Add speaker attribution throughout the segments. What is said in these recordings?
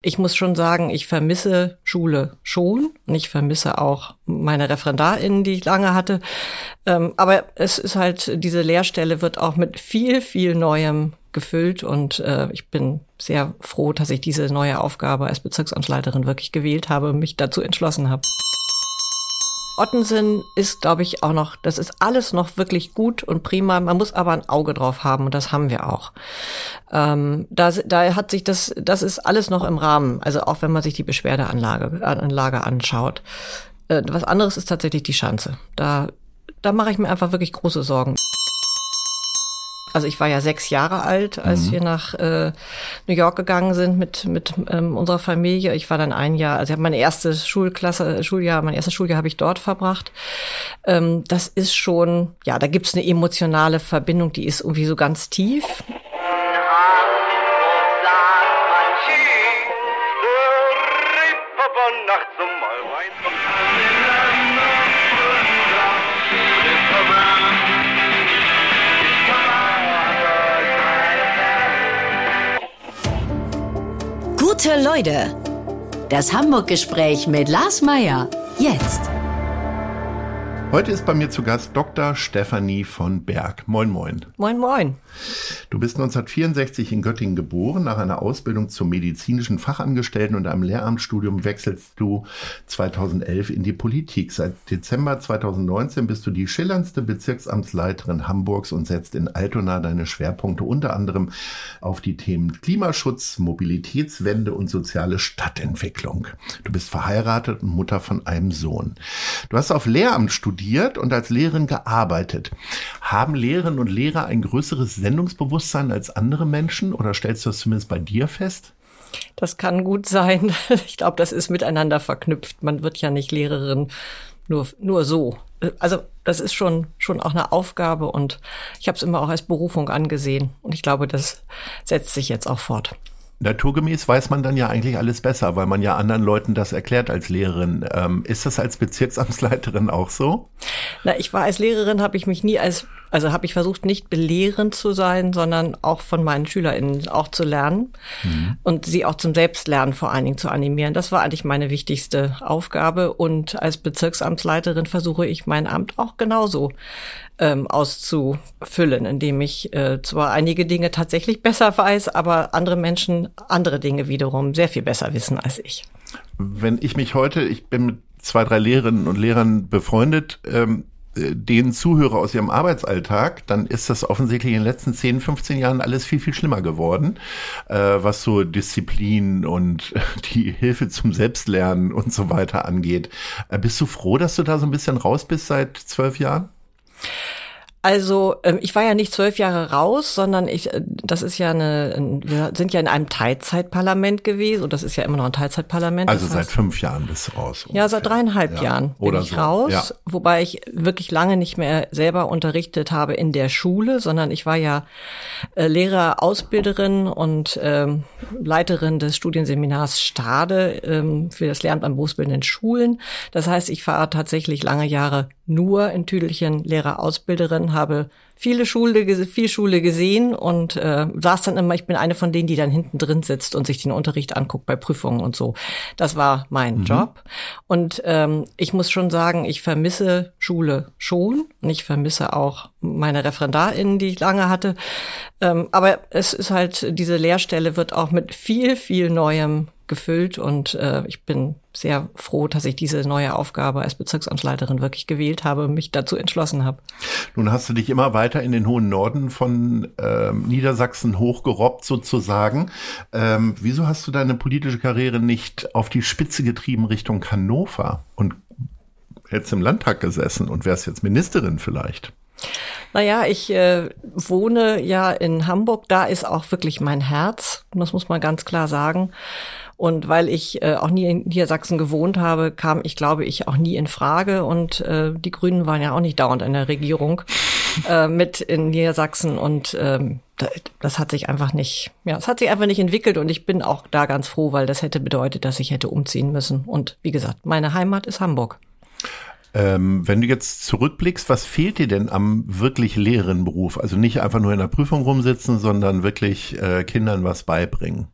Speaker 1: Ich muss schon sagen, ich vermisse Schule schon und ich vermisse auch meine ReferendarInnen, die ich lange hatte. Ähm, aber es ist halt, diese Lehrstelle wird auch mit viel, viel Neuem gefüllt und äh, ich bin sehr froh, dass ich diese neue Aufgabe als Bezirksamtsleiterin wirklich gewählt habe und mich dazu entschlossen habe. Ottensen ist, glaube ich, auch noch, das ist alles noch wirklich gut und prima. Man muss aber ein Auge drauf haben und das haben wir auch. Ähm, da, da hat sich das, das ist alles noch im Rahmen. Also auch wenn man sich die Beschwerdeanlage Anlage anschaut. Äh, was anderes ist tatsächlich die Schanze. Da, da mache ich mir einfach wirklich große Sorgen. Also ich war ja sechs Jahre alt, als mhm. wir nach äh, New York gegangen sind mit mit ähm, unserer Familie. Ich war dann ein Jahr, also ich habe meine erste Schulklasse, Schuljahr, mein erstes Schuljahr habe ich dort verbracht. Ähm, das ist schon, ja, da gibt's eine emotionale Verbindung, die ist irgendwie so ganz tief.
Speaker 2: Gute Leute. Das Hamburg-Gespräch mit Lars Meier. Jetzt.
Speaker 3: Heute ist bei mir zu Gast Dr. Stefanie von Berg. Moin, moin.
Speaker 1: Moin, moin.
Speaker 3: Du bist 1964 in Göttingen geboren. Nach einer Ausbildung zum medizinischen Fachangestellten und einem Lehramtsstudium wechselst du 2011 in die Politik. Seit Dezember 2019 bist du die schillerndste Bezirksamtsleiterin Hamburgs und setzt in Altona deine Schwerpunkte unter anderem auf die Themen Klimaschutz, Mobilitätswende und soziale Stadtentwicklung. Du bist verheiratet und Mutter von einem Sohn. Du hast auf Lehramt studiert und als Lehrerin gearbeitet. Haben Lehrerinnen und Lehrer ein größeres Sendungsbewusstsein als andere Menschen oder stellst du das zumindest bei dir fest?
Speaker 1: Das kann gut sein. Ich glaube, das ist miteinander verknüpft. Man wird ja nicht Lehrerin nur, nur so. Also das ist schon, schon auch eine Aufgabe und ich habe es immer auch als Berufung angesehen. Und ich glaube, das setzt sich jetzt auch fort.
Speaker 3: Naturgemäß weiß man dann ja eigentlich alles besser, weil man ja anderen Leuten das erklärt als Lehrerin. Ähm, ist das als Bezirksamtsleiterin auch so?
Speaker 1: Na, ich war als Lehrerin, habe ich mich nie als, also habe ich versucht, nicht belehrend zu sein, sondern auch von meinen SchülerInnen auch zu lernen mhm. und sie auch zum Selbstlernen vor allen Dingen zu animieren. Das war eigentlich meine wichtigste Aufgabe. Und als Bezirksamtsleiterin versuche ich mein Amt auch genauso ähm, auszufüllen, indem ich äh, zwar einige Dinge tatsächlich besser weiß, aber andere Menschen andere Dinge wiederum sehr viel besser wissen als ich.
Speaker 3: Wenn ich mich heute, ich bin mit zwei, drei Lehrerinnen und Lehrern befreundet, ähm, äh, denen zuhöre aus ihrem Arbeitsalltag, dann ist das offensichtlich in den letzten 10, 15 Jahren alles viel, viel schlimmer geworden, äh, was so Disziplin und die Hilfe zum Selbstlernen und so weiter angeht. Äh, bist du froh, dass du da so ein bisschen raus bist seit zwölf Jahren?
Speaker 1: Also ähm, ich war ja nicht zwölf Jahre raus, sondern ich, äh, das ist ja eine, wir sind ja in einem Teilzeitparlament gewesen und das ist ja immer noch ein Teilzeitparlament.
Speaker 3: Also seit fünf Jahren bist du raus.
Speaker 1: Ungefähr. Ja, seit dreieinhalb ja. Jahren bin Oder ich so. raus, ja. wobei ich wirklich lange nicht mehr selber unterrichtet habe in der Schule, sondern ich war ja äh, Lehrer, Ausbilderin und ähm, Leiterin des Studienseminars Stade ähm, für das Lernen an berufsbildenden Schulen. Das heißt, ich war tatsächlich lange Jahre nur in Tüdelchen Lehrerausbilderin, habe viele Schule, viel Schule gesehen und äh, saß dann immer, ich bin eine von denen, die dann hinten drin sitzt und sich den Unterricht anguckt bei Prüfungen und so. Das war mein mhm. Job. Und ähm, ich muss schon sagen, ich vermisse Schule schon und ich vermisse auch meine ReferendarInnen, die ich lange hatte. Ähm, aber es ist halt, diese Lehrstelle wird auch mit viel, viel Neuem gefüllt und äh, ich bin sehr froh, dass ich diese neue Aufgabe als Bezirksamtsleiterin wirklich gewählt habe und mich dazu entschlossen habe.
Speaker 3: Nun hast du dich immer weiter in den hohen Norden von ähm, Niedersachsen hochgerobbt sozusagen. Ähm, wieso hast du deine politische Karriere nicht auf die Spitze getrieben Richtung Hannover und hättest im Landtag gesessen und wärst jetzt Ministerin vielleicht?
Speaker 1: Naja, ich äh, wohne ja in Hamburg, da ist auch wirklich mein Herz, das muss man ganz klar sagen. Und weil ich äh, auch nie in Niedersachsen gewohnt habe, kam ich, glaube ich, auch nie in Frage. Und äh, die Grünen waren ja auch nicht dauernd in der Regierung äh, mit in Niedersachsen. Und ähm, das hat sich einfach nicht, ja, es hat sich einfach nicht entwickelt. Und ich bin auch da ganz froh, weil das hätte bedeutet, dass ich hätte umziehen müssen. Und wie gesagt, meine Heimat ist Hamburg.
Speaker 3: Ähm, wenn du jetzt zurückblickst, was fehlt dir denn am wirklich Lehrerinnenberuf? Also nicht einfach nur in der Prüfung rumsitzen, sondern wirklich äh, Kindern was beibringen.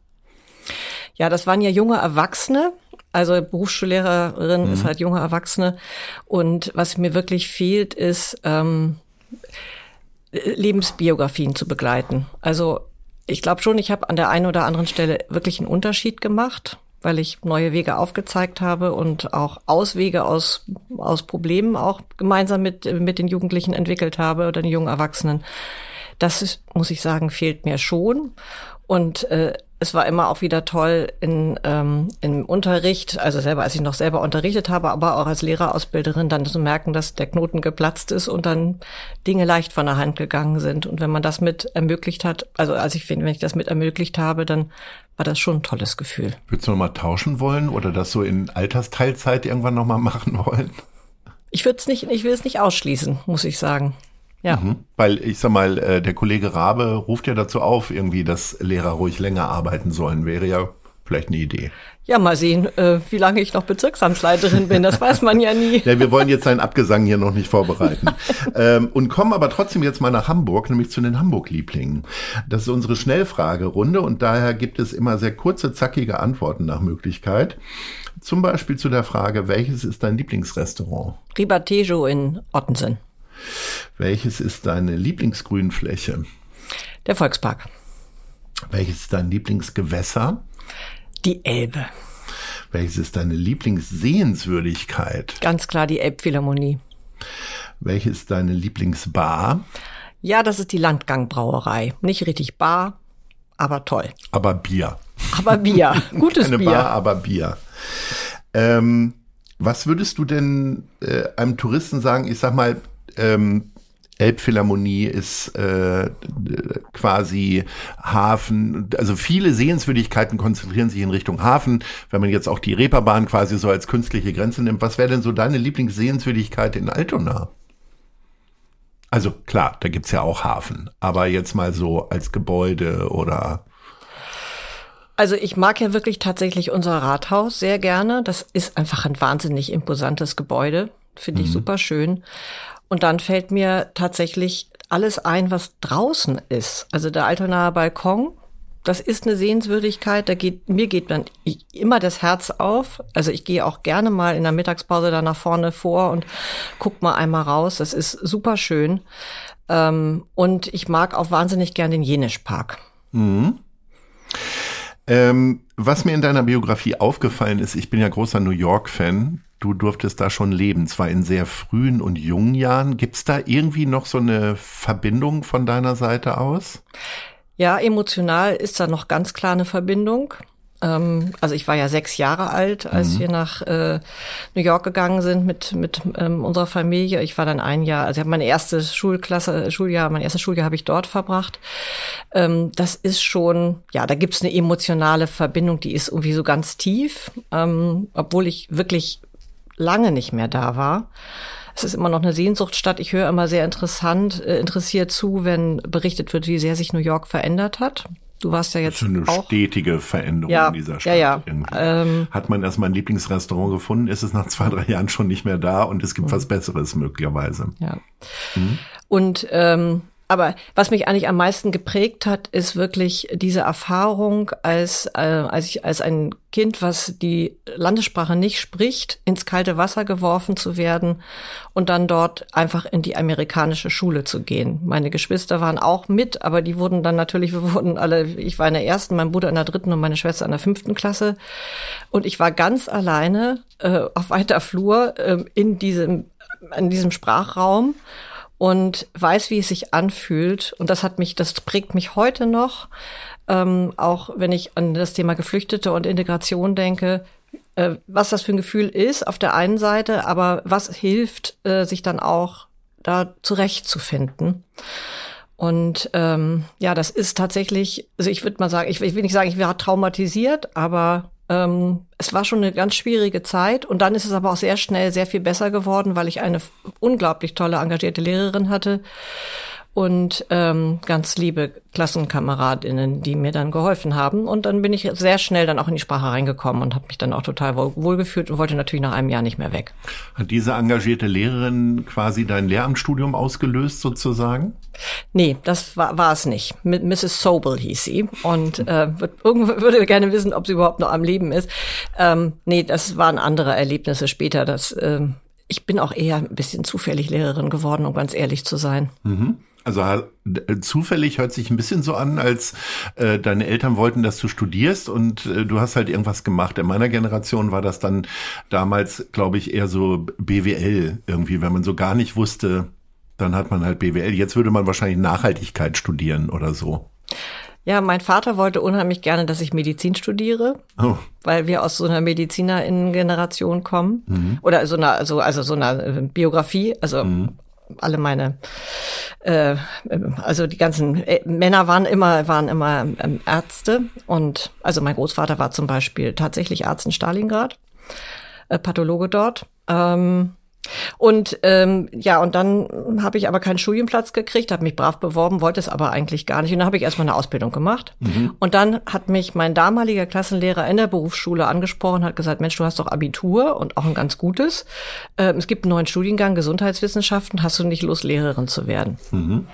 Speaker 1: Ja, das waren ja junge Erwachsene. Also Berufsschullehrerin mhm. ist halt junge Erwachsene. Und was mir wirklich fehlt, ist ähm, Lebensbiografien zu begleiten. Also ich glaube schon, ich habe an der einen oder anderen Stelle wirklich einen Unterschied gemacht, weil ich neue Wege aufgezeigt habe und auch Auswege aus, aus Problemen auch gemeinsam mit, mit den Jugendlichen entwickelt habe oder den jungen Erwachsenen. Das ist, muss ich sagen, fehlt mir schon. Und äh, es war immer auch wieder toll in, ähm, im Unterricht, also selber, als ich noch selber unterrichtet habe, aber auch als Lehrerausbilderin, dann zu merken, dass der Knoten geplatzt ist und dann Dinge leicht von der Hand gegangen sind. Und wenn man das mit ermöglicht hat, also als ich finde, wenn ich das mit ermöglicht habe, dann war das schon ein tolles Gefühl.
Speaker 3: Würdest du noch mal tauschen wollen oder das so in Altersteilzeit irgendwann noch mal machen wollen?
Speaker 1: Ich würde es nicht, ich will es nicht ausschließen, muss ich sagen. Ja. Mhm.
Speaker 3: Weil ich sag mal, äh, der Kollege Rabe ruft ja dazu auf, irgendwie, dass Lehrer ruhig länger arbeiten sollen. Wäre ja vielleicht eine Idee.
Speaker 1: Ja, mal sehen, äh, wie lange ich noch Bezirksamtsleiterin bin. Das weiß man ja nie.
Speaker 3: ja, wir wollen jetzt seinen Abgesang hier noch nicht vorbereiten. ähm, und kommen aber trotzdem jetzt mal nach Hamburg, nämlich zu den Hamburg-Lieblingen. Das ist unsere Schnellfragerunde und daher gibt es immer sehr kurze, zackige Antworten nach Möglichkeit. Zum Beispiel zu der Frage, welches ist dein Lieblingsrestaurant?
Speaker 1: Ribatejo in Ottensen.
Speaker 3: Welches ist deine Lieblingsgrünfläche?
Speaker 1: Der Volkspark.
Speaker 3: Welches ist dein Lieblingsgewässer?
Speaker 1: Die Elbe.
Speaker 3: Welches ist deine Lieblingssehenswürdigkeit?
Speaker 1: Ganz klar die Elbphilharmonie.
Speaker 3: Welches ist deine Lieblingsbar?
Speaker 1: Ja, das ist die Landgangbrauerei. Nicht richtig Bar, aber toll.
Speaker 3: Aber Bier.
Speaker 1: Aber Bier. Gutes
Speaker 3: Keine
Speaker 1: Bier.
Speaker 3: Bar, aber Bier. Ähm, was würdest du denn äh, einem Touristen sagen? Ich sag mal, ähm, Elbphilharmonie ist äh, quasi Hafen. Also viele Sehenswürdigkeiten konzentrieren sich in Richtung Hafen. Wenn man jetzt auch die Reeperbahn quasi so als künstliche Grenze nimmt, was wäre denn so deine Lieblingssehenswürdigkeit in Altona? Also klar, da gibt's ja auch Hafen, aber jetzt mal so als Gebäude oder
Speaker 1: also ich mag ja wirklich tatsächlich unser Rathaus sehr gerne. Das ist einfach ein wahnsinnig imposantes Gebäude. Finde ich mhm. super schön. Und dann fällt mir tatsächlich alles ein, was draußen ist. Also der Altonaer Balkon, das ist eine Sehenswürdigkeit. Da geht, mir geht dann immer das Herz auf. Also ich gehe auch gerne mal in der Mittagspause da nach vorne vor und guck mal einmal raus. Das ist super schön. Ähm, und ich mag auch wahnsinnig gern den Jenischpark.
Speaker 3: Mhm. Ähm, was mir in deiner Biografie aufgefallen ist, ich bin ja großer New York-Fan du durftest da schon leben, zwar in sehr frühen und jungen Jahren. Gibt es da irgendwie noch so eine Verbindung von deiner Seite aus?
Speaker 1: Ja, emotional ist da noch ganz klar eine Verbindung. Ähm, also ich war ja sechs Jahre alt, als mhm. wir nach äh, New York gegangen sind mit mit ähm, unserer Familie. Ich war dann ein Jahr, also ich habe meine erste Schulklasse, Schuljahr, mein erstes Schuljahr habe ich dort verbracht. Ähm, das ist schon, ja, da gibt's eine emotionale Verbindung, die ist irgendwie so ganz tief, ähm, obwohl ich wirklich lange nicht mehr da war. Es ist immer noch eine Sehnsuchtsstadt. Ich höre immer sehr interessant, äh, interessiert zu, wenn berichtet wird, wie sehr sich New York verändert hat. Du warst ja jetzt
Speaker 3: das ist eine
Speaker 1: auch
Speaker 3: stetige Veränderung
Speaker 1: ja,
Speaker 3: in dieser Stadt.
Speaker 1: Ja, ja. Ähm,
Speaker 3: Hat man erstmal ein Lieblingsrestaurant gefunden, ist es nach zwei, drei Jahren schon nicht mehr da und es gibt mhm. was Besseres möglicherweise.
Speaker 1: Ja. Mhm. Und ähm, aber was mich eigentlich am meisten geprägt hat, ist wirklich diese Erfahrung, als, äh, als ich als ein Kind, was die Landessprache nicht spricht, ins kalte Wasser geworfen zu werden und dann dort einfach in die amerikanische Schule zu gehen. Meine Geschwister waren auch mit, aber die wurden dann natürlich, wir wurden alle, ich war in der ersten, mein Bruder in der dritten und meine Schwester in der fünften Klasse. Und ich war ganz alleine äh, auf weiter Flur äh, in diesem, in diesem Sprachraum und weiß, wie es sich anfühlt. Und das hat mich, das prägt mich heute noch, ähm, auch wenn ich an das Thema Geflüchtete und Integration denke, äh, was das für ein Gefühl ist auf der einen Seite, aber was hilft, äh, sich dann auch da zurechtzufinden. Und ähm, ja, das ist tatsächlich, also ich würde mal sagen, ich, ich will nicht sagen, ich wäre traumatisiert, aber ähm, es war schon eine ganz schwierige Zeit und dann ist es aber auch sehr schnell sehr viel besser geworden, weil ich eine unglaublich tolle, engagierte Lehrerin hatte und ähm, ganz liebe Klassenkameradinnen, die mir dann geholfen haben. Und dann bin ich sehr schnell dann auch in die Sprache reingekommen und habe mich dann auch total wohl, wohlgefühlt und wollte natürlich nach einem Jahr nicht mehr weg.
Speaker 3: Hat diese engagierte Lehrerin quasi dein Lehramtsstudium ausgelöst sozusagen?
Speaker 1: Nee, das war, war es nicht. Mit Mrs. Sobel hieß sie und äh, würd, würde gerne wissen, ob sie überhaupt noch am Leben ist. Ähm, nee, das waren andere Erlebnisse später. Das, äh, ich bin auch eher ein bisschen zufällig Lehrerin geworden, um ganz ehrlich zu sein.
Speaker 3: Mhm. Also äh, zufällig hört sich ein bisschen so an, als äh, deine Eltern wollten, dass du studierst und äh, du hast halt irgendwas gemacht. In meiner Generation war das dann damals, glaube ich, eher so BWL irgendwie, wenn man so gar nicht wusste, dann hat man halt BWL. Jetzt würde man wahrscheinlich Nachhaltigkeit studieren oder so.
Speaker 1: Ja, mein Vater wollte unheimlich gerne, dass ich Medizin studiere, oh. weil wir aus so einer Medizinerinnen-Generation kommen mhm. oder so einer, also also so einer äh, Biografie, also mhm alle meine, äh, also die ganzen äh, Männer waren immer, waren immer ähm, Ärzte und also mein Großvater war zum Beispiel tatsächlich Arzt in Stalingrad, äh, Pathologe dort. Ähm, und ähm, ja, und dann habe ich aber keinen Studienplatz gekriegt, habe mich brav beworben, wollte es aber eigentlich gar nicht. Und dann habe ich erstmal eine Ausbildung gemacht. Mhm. Und dann hat mich mein damaliger Klassenlehrer in der Berufsschule angesprochen, hat gesagt, Mensch, du hast doch Abitur und auch ein ganz gutes. Ähm, es gibt einen neuen Studiengang Gesundheitswissenschaften, hast du nicht Lust, Lehrerin zu werden? Mhm.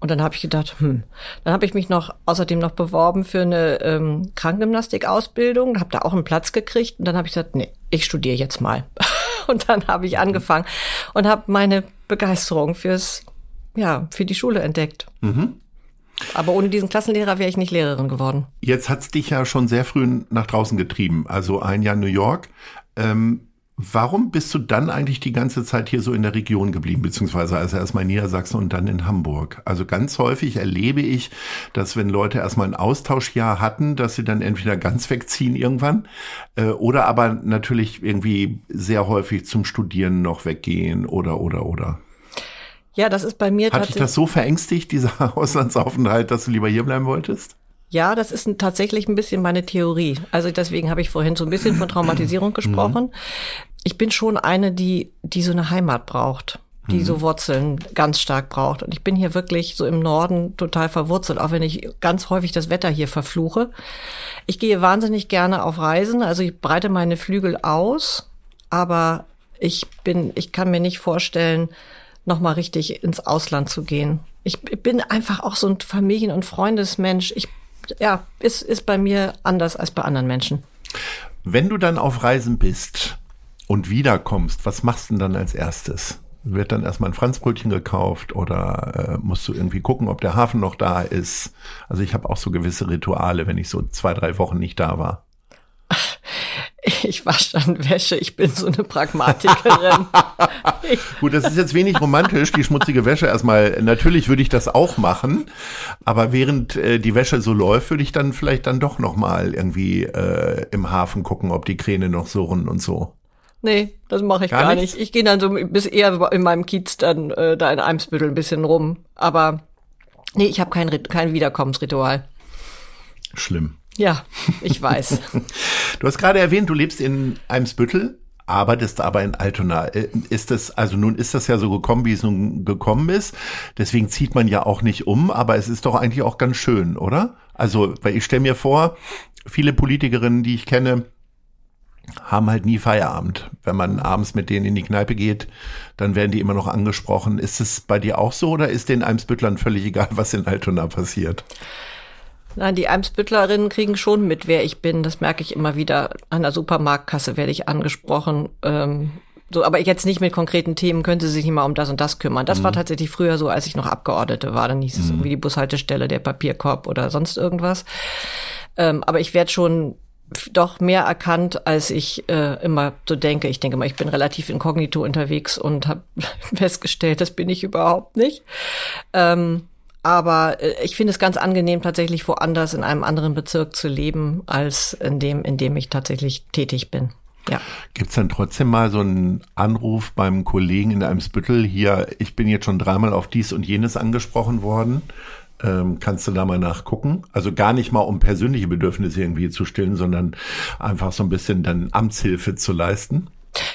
Speaker 1: Und dann habe ich gedacht, hm, dann habe ich mich noch außerdem noch beworben für eine ähm, Krankengymnastik-Ausbildung, habe da auch einen Platz gekriegt und dann habe ich gesagt, nee, ich studiere jetzt mal. Und dann habe ich angefangen und habe meine Begeisterung fürs, ja, für die Schule entdeckt. Mhm. Aber ohne diesen Klassenlehrer wäre ich nicht Lehrerin geworden.
Speaker 3: Jetzt hat's dich ja schon sehr früh nach draußen getrieben. Also ein Jahr New York. Ähm, Warum bist du dann eigentlich die ganze Zeit hier so in der Region geblieben, beziehungsweise also erstmal in Niedersachsen und dann in Hamburg? Also ganz häufig erlebe ich, dass wenn Leute erstmal ein Austauschjahr hatten, dass sie dann entweder ganz wegziehen irgendwann äh, oder aber natürlich irgendwie sehr häufig zum Studieren noch weggehen oder oder oder.
Speaker 1: Ja, das ist bei mir.
Speaker 3: Hat dich das so verängstigt, dieser Auslandsaufenthalt, dass du lieber hier bleiben wolltest?
Speaker 1: Ja, das ist tatsächlich ein bisschen meine Theorie. Also deswegen habe ich vorhin so ein bisschen von Traumatisierung gesprochen. Ich bin schon eine, die, die so eine Heimat braucht, die mhm. so Wurzeln ganz stark braucht. Und ich bin hier wirklich so im Norden total verwurzelt, auch wenn ich ganz häufig das Wetter hier verfluche. Ich gehe wahnsinnig gerne auf Reisen, also ich breite meine Flügel aus, aber ich bin, ich kann mir nicht vorstellen, nochmal richtig ins Ausland zu gehen. Ich bin einfach auch so ein Familien- und Freundesmensch. Ich, ja, ist, ist bei mir anders als bei anderen Menschen.
Speaker 3: Wenn du dann auf Reisen bist, und wiederkommst, was machst du denn dann als erstes? Wird dann erstmal ein Franzbrötchen gekauft oder äh, musst du irgendwie gucken, ob der Hafen noch da ist? Also ich habe auch so gewisse Rituale, wenn ich so zwei, drei Wochen nicht da war.
Speaker 1: Ich wasche dann Wäsche, ich bin so eine Pragmatikerin.
Speaker 3: Gut, das ist jetzt wenig romantisch, die schmutzige Wäsche erstmal. Natürlich würde ich das auch machen, aber während äh, die Wäsche so läuft, würde ich dann vielleicht dann doch nochmal irgendwie äh, im Hafen gucken, ob die Kräne noch surren und so.
Speaker 1: Nee, das mache ich gar, gar nicht. Ich gehe dann so bis eher in meinem Kiez dann äh, da in Eimsbüttel ein bisschen rum. Aber nee, ich habe kein, kein Wiederkommensritual.
Speaker 3: Schlimm.
Speaker 1: Ja, ich weiß.
Speaker 3: du hast gerade erwähnt, du lebst in Eimsbüttel, arbeitest aber in Altona. Äh, ist das, also nun ist das ja so gekommen, wie es nun gekommen ist. Deswegen zieht man ja auch nicht um, aber es ist doch eigentlich auch ganz schön, oder? Also, weil ich stelle mir vor, viele Politikerinnen, die ich kenne, haben halt nie Feierabend. Wenn man abends mit denen in die Kneipe geht, dann werden die immer noch angesprochen. Ist es bei dir auch so oder ist den Eimsbüttlern völlig egal, was in Altona passiert?
Speaker 1: Nein, die Eimsbüttlerinnen kriegen schon mit, wer ich bin. Das merke ich immer wieder. An der Supermarktkasse werde ich angesprochen. Ähm, so, aber jetzt nicht mit konkreten Themen, können Sie sich nicht mal um das und das kümmern. Das mhm. war tatsächlich früher so, als ich noch Abgeordnete war. Dann hieß es mhm. irgendwie die Bushaltestelle, der Papierkorb oder sonst irgendwas. Ähm, aber ich werde schon doch mehr erkannt, als ich äh, immer so denke. Ich denke mal, ich bin relativ inkognito unterwegs und habe festgestellt, das bin ich überhaupt nicht. Ähm, aber äh, ich finde es ganz angenehm, tatsächlich woanders in einem anderen Bezirk zu leben, als in dem, in dem ich tatsächlich tätig bin. Ja.
Speaker 3: Gibt's dann trotzdem mal so einen Anruf beim Kollegen in Eimsbüttel? Hier, ich bin jetzt schon dreimal auf dies und jenes angesprochen worden ähm, kannst du da mal nachgucken. Also gar nicht mal, um persönliche Bedürfnisse irgendwie zu stillen, sondern einfach so ein bisschen dann Amtshilfe zu leisten.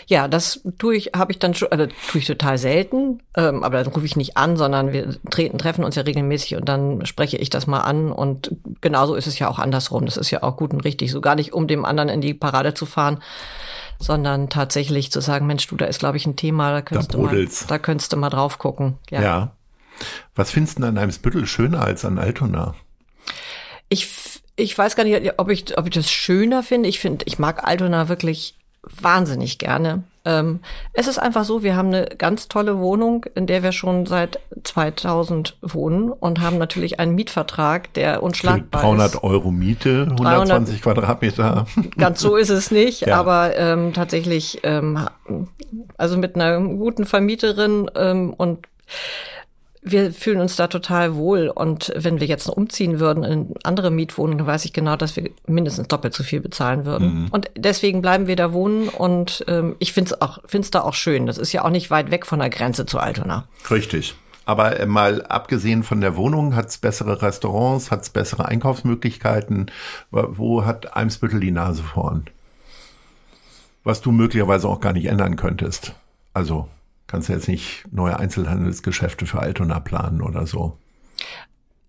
Speaker 1: Ja, das tue ich, habe ich dann schon, also tue ich total selten, ähm, aber dann rufe ich nicht an, sondern wir treten, treffen uns ja regelmäßig und dann spreche ich das mal an und genauso ist es ja auch andersrum. Das ist ja auch gut und richtig, so gar nicht, um dem anderen in die Parade zu fahren, sondern tatsächlich zu sagen, Mensch, du, da ist, glaube ich, ein Thema, da könntest, da du, mal, da könntest du mal drauf gucken.
Speaker 3: Ja. ja. Was findest du an einem Spüttel schöner als an Altona?
Speaker 1: Ich, ich weiß gar nicht, ob ich, ob ich das schöner finde. Ich finde, ich mag Altona wirklich wahnsinnig gerne. Ähm, es ist einfach so, wir haben eine ganz tolle Wohnung, in der wir schon seit 2000 wohnen und haben natürlich einen Mietvertrag, der unschlagbar
Speaker 3: 300 ist. 300 Euro Miete, 120 300, Quadratmeter.
Speaker 1: Ganz so ist es nicht, ja. aber ähm, tatsächlich, ähm, also mit einer guten Vermieterin ähm, und wir fühlen uns da total wohl. Und wenn wir jetzt umziehen würden in andere Mietwohnungen, weiß ich genau, dass wir mindestens doppelt so viel bezahlen würden. Mhm. Und deswegen bleiben wir da wohnen. Und ähm, ich finde es auch, find's da auch schön. Das ist ja auch nicht weit weg von der Grenze zu Altona.
Speaker 3: Richtig. Aber äh, mal abgesehen von der Wohnung, hat es bessere Restaurants, hat es bessere Einkaufsmöglichkeiten. Wo hat Eimsbüttel die Nase vorn? Was du möglicherweise auch gar nicht ändern könntest. Also Kannst du jetzt nicht neue Einzelhandelsgeschäfte für Altona planen oder so?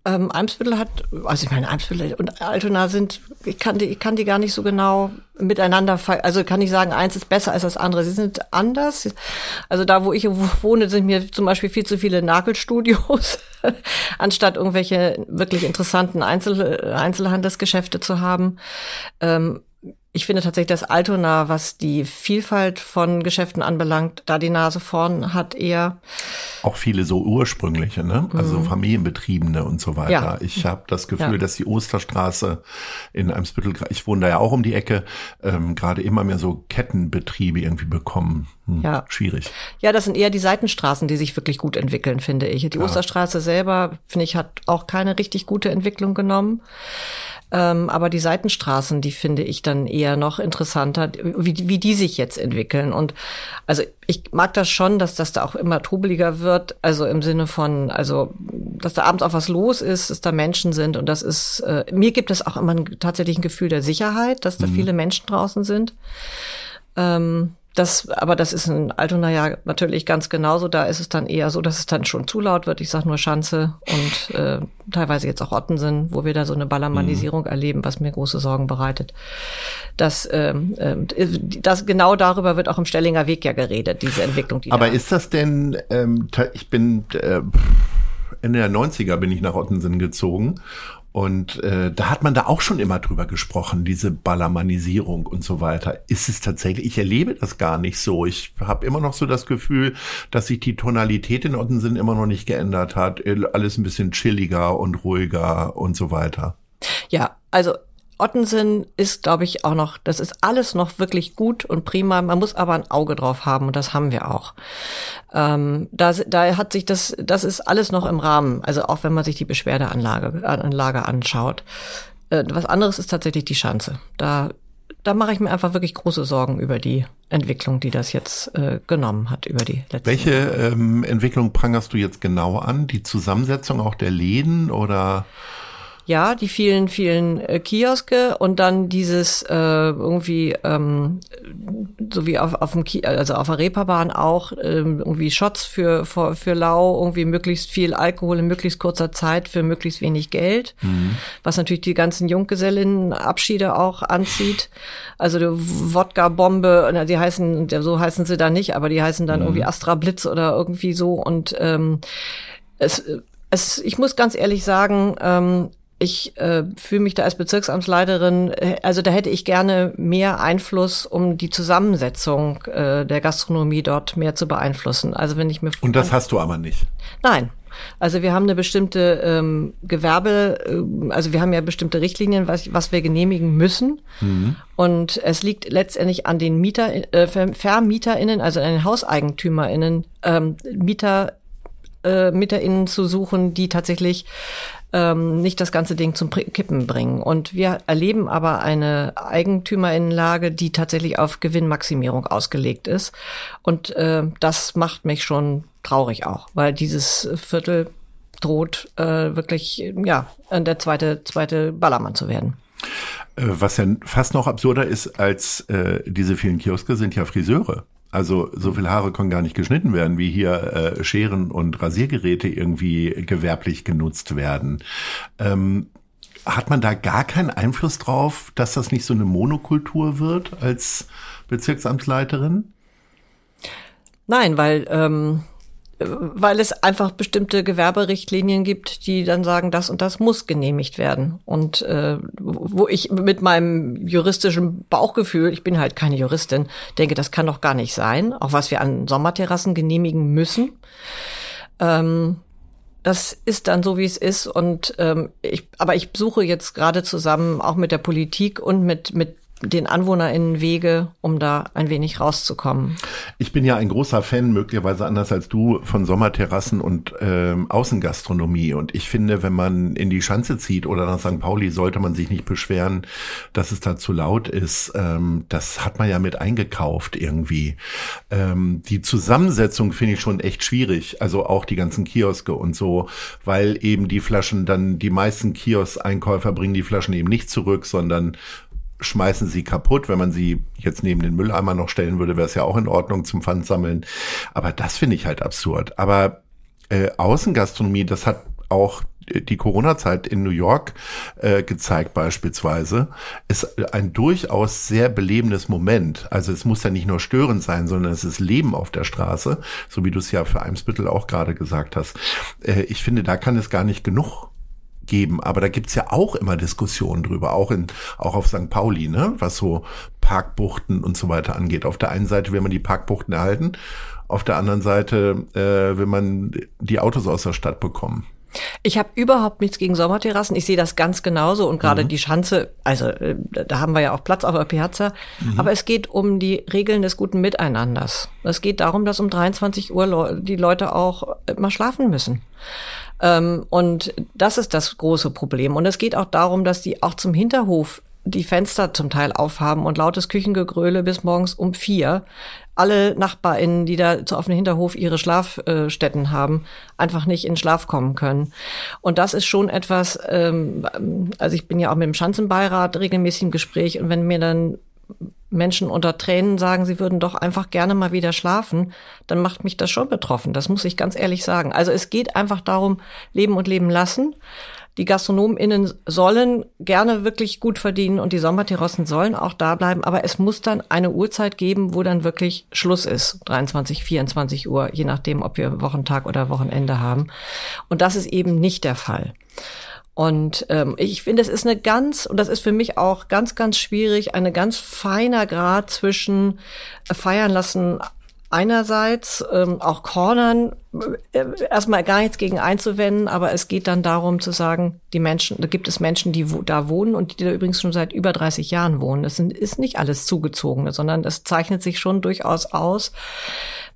Speaker 1: Ähm, Eimsbüttel hat, also ich meine, Eimsbüttel und Altona sind, ich kann die, ich kann die gar nicht so genau miteinander, also kann ich sagen, eins ist besser als das andere. Sie sind anders. Also da, wo ich wohne, sind mir zum Beispiel viel zu viele Nagelstudios, anstatt irgendwelche wirklich interessanten Einzel, Einzelhandelsgeschäfte zu haben. Ähm, ich finde tatsächlich, dass Altona, was die Vielfalt von Geschäften anbelangt, da die Nase vorn hat eher.
Speaker 3: Auch viele so ursprüngliche, ne? Also mhm. Familienbetriebene und so weiter. Ja. Ich habe das Gefühl, ja. dass die Osterstraße in Eimsbüttel, ich wohne da ja auch um die Ecke, ähm, gerade immer mehr so Kettenbetriebe irgendwie bekommen. Hm, ja. Schwierig.
Speaker 1: Ja, das sind eher die Seitenstraßen, die sich wirklich gut entwickeln, finde ich. Die ja. Osterstraße selber, finde ich, hat auch keine richtig gute Entwicklung genommen. Ähm, aber die Seitenstraßen, die finde ich dann eher noch interessanter, wie, wie die sich jetzt entwickeln. Und also ich mag das schon, dass das da auch immer trubeliger wird. Also im Sinne von, also, dass da abends auch was los ist, dass da Menschen sind. Und das ist, äh, mir gibt es auch immer ein, tatsächlich ein Gefühl der Sicherheit, dass da mhm. viele Menschen draußen sind. Ähm, das, aber das ist in Altona ja natürlich ganz genauso. Da ist es dann eher so, dass es dann schon zu laut wird. Ich sag nur Schanze und äh, teilweise jetzt auch Ottensen, wo wir da so eine Ballermannisierung mhm. erleben, was mir große Sorgen bereitet. Das, ähm, äh, das genau darüber wird auch im Stellinger Weg ja geredet, diese Entwicklung. Die
Speaker 3: aber da ist das denn? Ähm, ich bin äh, Ende der 90er bin ich nach Ottensen gezogen und äh, da hat man da auch schon immer drüber gesprochen, diese Ballermannisierung und so weiter. Ist es tatsächlich, ich erlebe das gar nicht so. Ich habe immer noch so das Gefühl, dass sich die Tonalität in Ottensen immer noch nicht geändert hat. Alles ein bisschen chilliger und ruhiger und so weiter.
Speaker 1: Ja, also Ottensen ist, glaube ich, auch noch, das ist alles noch wirklich gut und prima. Man muss aber ein Auge drauf haben und das haben wir auch. Ähm, da, da hat sich das, das ist alles noch im Rahmen. Also auch wenn man sich die Beschwerdeanlage Anlage anschaut. Äh, was anderes ist tatsächlich die Schanze. Da, da mache ich mir einfach wirklich große Sorgen über die Entwicklung, die das jetzt äh, genommen hat über die
Speaker 3: letzten Welche ähm, Entwicklung prangerst du jetzt genau an? Die Zusammensetzung auch der Läden oder?
Speaker 1: Ja, die vielen, vielen äh, Kioske und dann dieses äh, irgendwie, ähm, so wie auf, auf dem Ki also auf der Reeperbahn auch, ähm, irgendwie Shots für, für, für Lau, irgendwie möglichst viel Alkohol in möglichst kurzer Zeit für möglichst wenig Geld, mhm. was natürlich die ganzen Junggesellinnen-Abschiede auch anzieht. Also die Wodka-Bombe, die heißen, so heißen sie da nicht, aber die heißen dann mhm. irgendwie Astra Blitz oder irgendwie so und ähm, es es, ich muss ganz ehrlich sagen, ähm, ich äh, fühle mich da als Bezirksamtsleiterin, äh, also da hätte ich gerne mehr Einfluss, um die Zusammensetzung äh, der Gastronomie dort mehr zu beeinflussen. Also wenn ich mir
Speaker 3: und das hast du aber nicht.
Speaker 1: Nein, also wir haben eine bestimmte ähm, Gewerbe, äh, also wir haben ja bestimmte Richtlinien, was, was wir genehmigen müssen. Mhm. Und es liegt letztendlich an den Mieter, äh, VermieterInnen, also an den HauseigentümerInnen, ähm, Mieter äh, zu suchen, die tatsächlich ähm, nicht das ganze Ding zum Kippen bringen. Und wir erleben aber eine Eigentümerinnenlage, die tatsächlich auf Gewinnmaximierung ausgelegt ist. Und äh, das macht mich schon traurig auch, weil dieses Viertel droht äh, wirklich, ja, der zweite, zweite Ballermann zu werden.
Speaker 3: Äh, was ja fast noch absurder ist als äh, diese vielen Kioske, sind ja Friseure. Also so viele Haare können gar nicht geschnitten werden, wie hier äh, Scheren und Rasiergeräte irgendwie gewerblich genutzt werden. Ähm, hat man da gar keinen Einfluss drauf, dass das nicht so eine Monokultur wird als Bezirksamtsleiterin?
Speaker 1: Nein, weil ähm, weil es einfach bestimmte Gewerberichtlinien gibt, die dann sagen, das und das muss genehmigt werden. Und äh, wo ich mit meinem juristischen Bauchgefühl, ich bin halt keine Juristin, denke, das kann doch gar nicht sein, auch was wir an Sommerterrassen genehmigen müssen. Ähm, das ist dann so, wie es ist. Und ähm, ich, aber ich suche jetzt gerade zusammen auch mit der Politik und mit mit den AnwohnerInnen Wege, um da ein wenig rauszukommen.
Speaker 3: Ich bin ja ein großer Fan, möglicherweise anders als du, von Sommerterrassen und ähm, Außengastronomie. Und ich finde, wenn man in die Schanze zieht oder nach St. Pauli, sollte man sich nicht beschweren, dass es da zu laut ist. Ähm, das hat man ja mit eingekauft irgendwie. Ähm, die Zusammensetzung finde ich schon echt schwierig. Also auch die ganzen Kioske und so, weil eben die Flaschen dann, die meisten Kiosk-Einkäufer bringen die Flaschen eben nicht zurück, sondern schmeißen sie kaputt. Wenn man sie jetzt neben den Mülleimer noch stellen würde, wäre es ja auch in Ordnung zum Pfand sammeln. Aber das finde ich halt absurd. Aber äh, Außengastronomie, das hat auch die Corona-Zeit in New York äh, gezeigt beispielsweise, ist ein durchaus sehr belebendes Moment. Also es muss ja nicht nur störend sein, sondern es ist Leben auf der Straße, so wie du es ja für Eimsbüttel auch gerade gesagt hast. Äh, ich finde, da kann es gar nicht genug geben. Aber da gibt's ja auch immer Diskussionen drüber, auch in, auch auf St. Pauli, ne, was so Parkbuchten und so weiter angeht. Auf der einen Seite will man die Parkbuchten erhalten, auf der anderen Seite äh, will man die Autos aus der Stadt bekommen.
Speaker 1: Ich habe überhaupt nichts gegen Sommerterrassen. Ich sehe das ganz genauso und gerade mhm. die Schanze, also äh, da haben wir ja auch Platz auf der Piazza. Mhm. Aber es geht um die Regeln des guten Miteinanders. Es geht darum, dass um 23 Uhr die Leute auch mal schlafen müssen. Ähm, und das ist das große Problem. Und es geht auch darum, dass die auch zum Hinterhof die Fenster zum Teil aufhaben und lautes Küchengegröle bis morgens um vier. Alle NachbarInnen, die da auf dem Hinterhof ihre Schlafstätten haben, einfach nicht in Schlaf kommen können. Und das ist schon etwas, ähm, also ich bin ja auch mit dem Schanzenbeirat regelmäßig im Gespräch und wenn mir dann Menschen unter Tränen sagen, sie würden doch einfach gerne mal wieder schlafen, dann macht mich das schon betroffen. Das muss ich ganz ehrlich sagen. Also es geht einfach darum, leben und leben lassen. Die GastronomInnen sollen gerne wirklich gut verdienen und die Sommerterrassen sollen auch da bleiben, aber es muss dann eine Uhrzeit geben, wo dann wirklich Schluss ist. 23, 24 Uhr, je nachdem, ob wir Wochentag oder Wochenende haben. Und das ist eben nicht der Fall. Und ähm, ich finde, es ist eine ganz, und das ist für mich auch ganz, ganz schwierig, eine ganz feiner Grad zwischen äh, feiern lassen einerseits, ähm, auch Cornern, äh, erstmal gar nichts gegen einzuwenden, aber es geht dann darum zu sagen, die Menschen, da gibt es Menschen, die wo, da wohnen und die da übrigens schon seit über 30 Jahren wohnen. Das sind, ist nicht alles Zugezogene, sondern es zeichnet sich schon durchaus aus,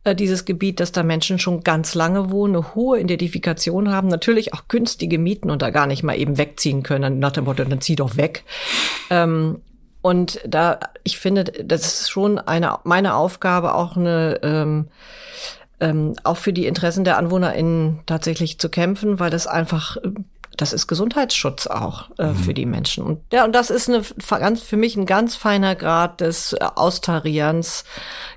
Speaker 1: äh, dieses Gebiet, dass da Menschen schon ganz lange wohnen, eine hohe Identifikation haben, natürlich auch günstige Mieten und da gar nicht mal eben wegziehen können, nach dem Motto, dann zieh doch weg. Ähm, und da, ich finde, das ist schon eine, meine Aufgabe, auch eine, ähm, ähm, auch für die Interessen der AnwohnerInnen tatsächlich zu kämpfen, weil das einfach das ist Gesundheitsschutz auch äh, mhm. für die Menschen. Und ja, und das ist eine ganz für mich ein ganz feiner Grad des äh, Austarierens.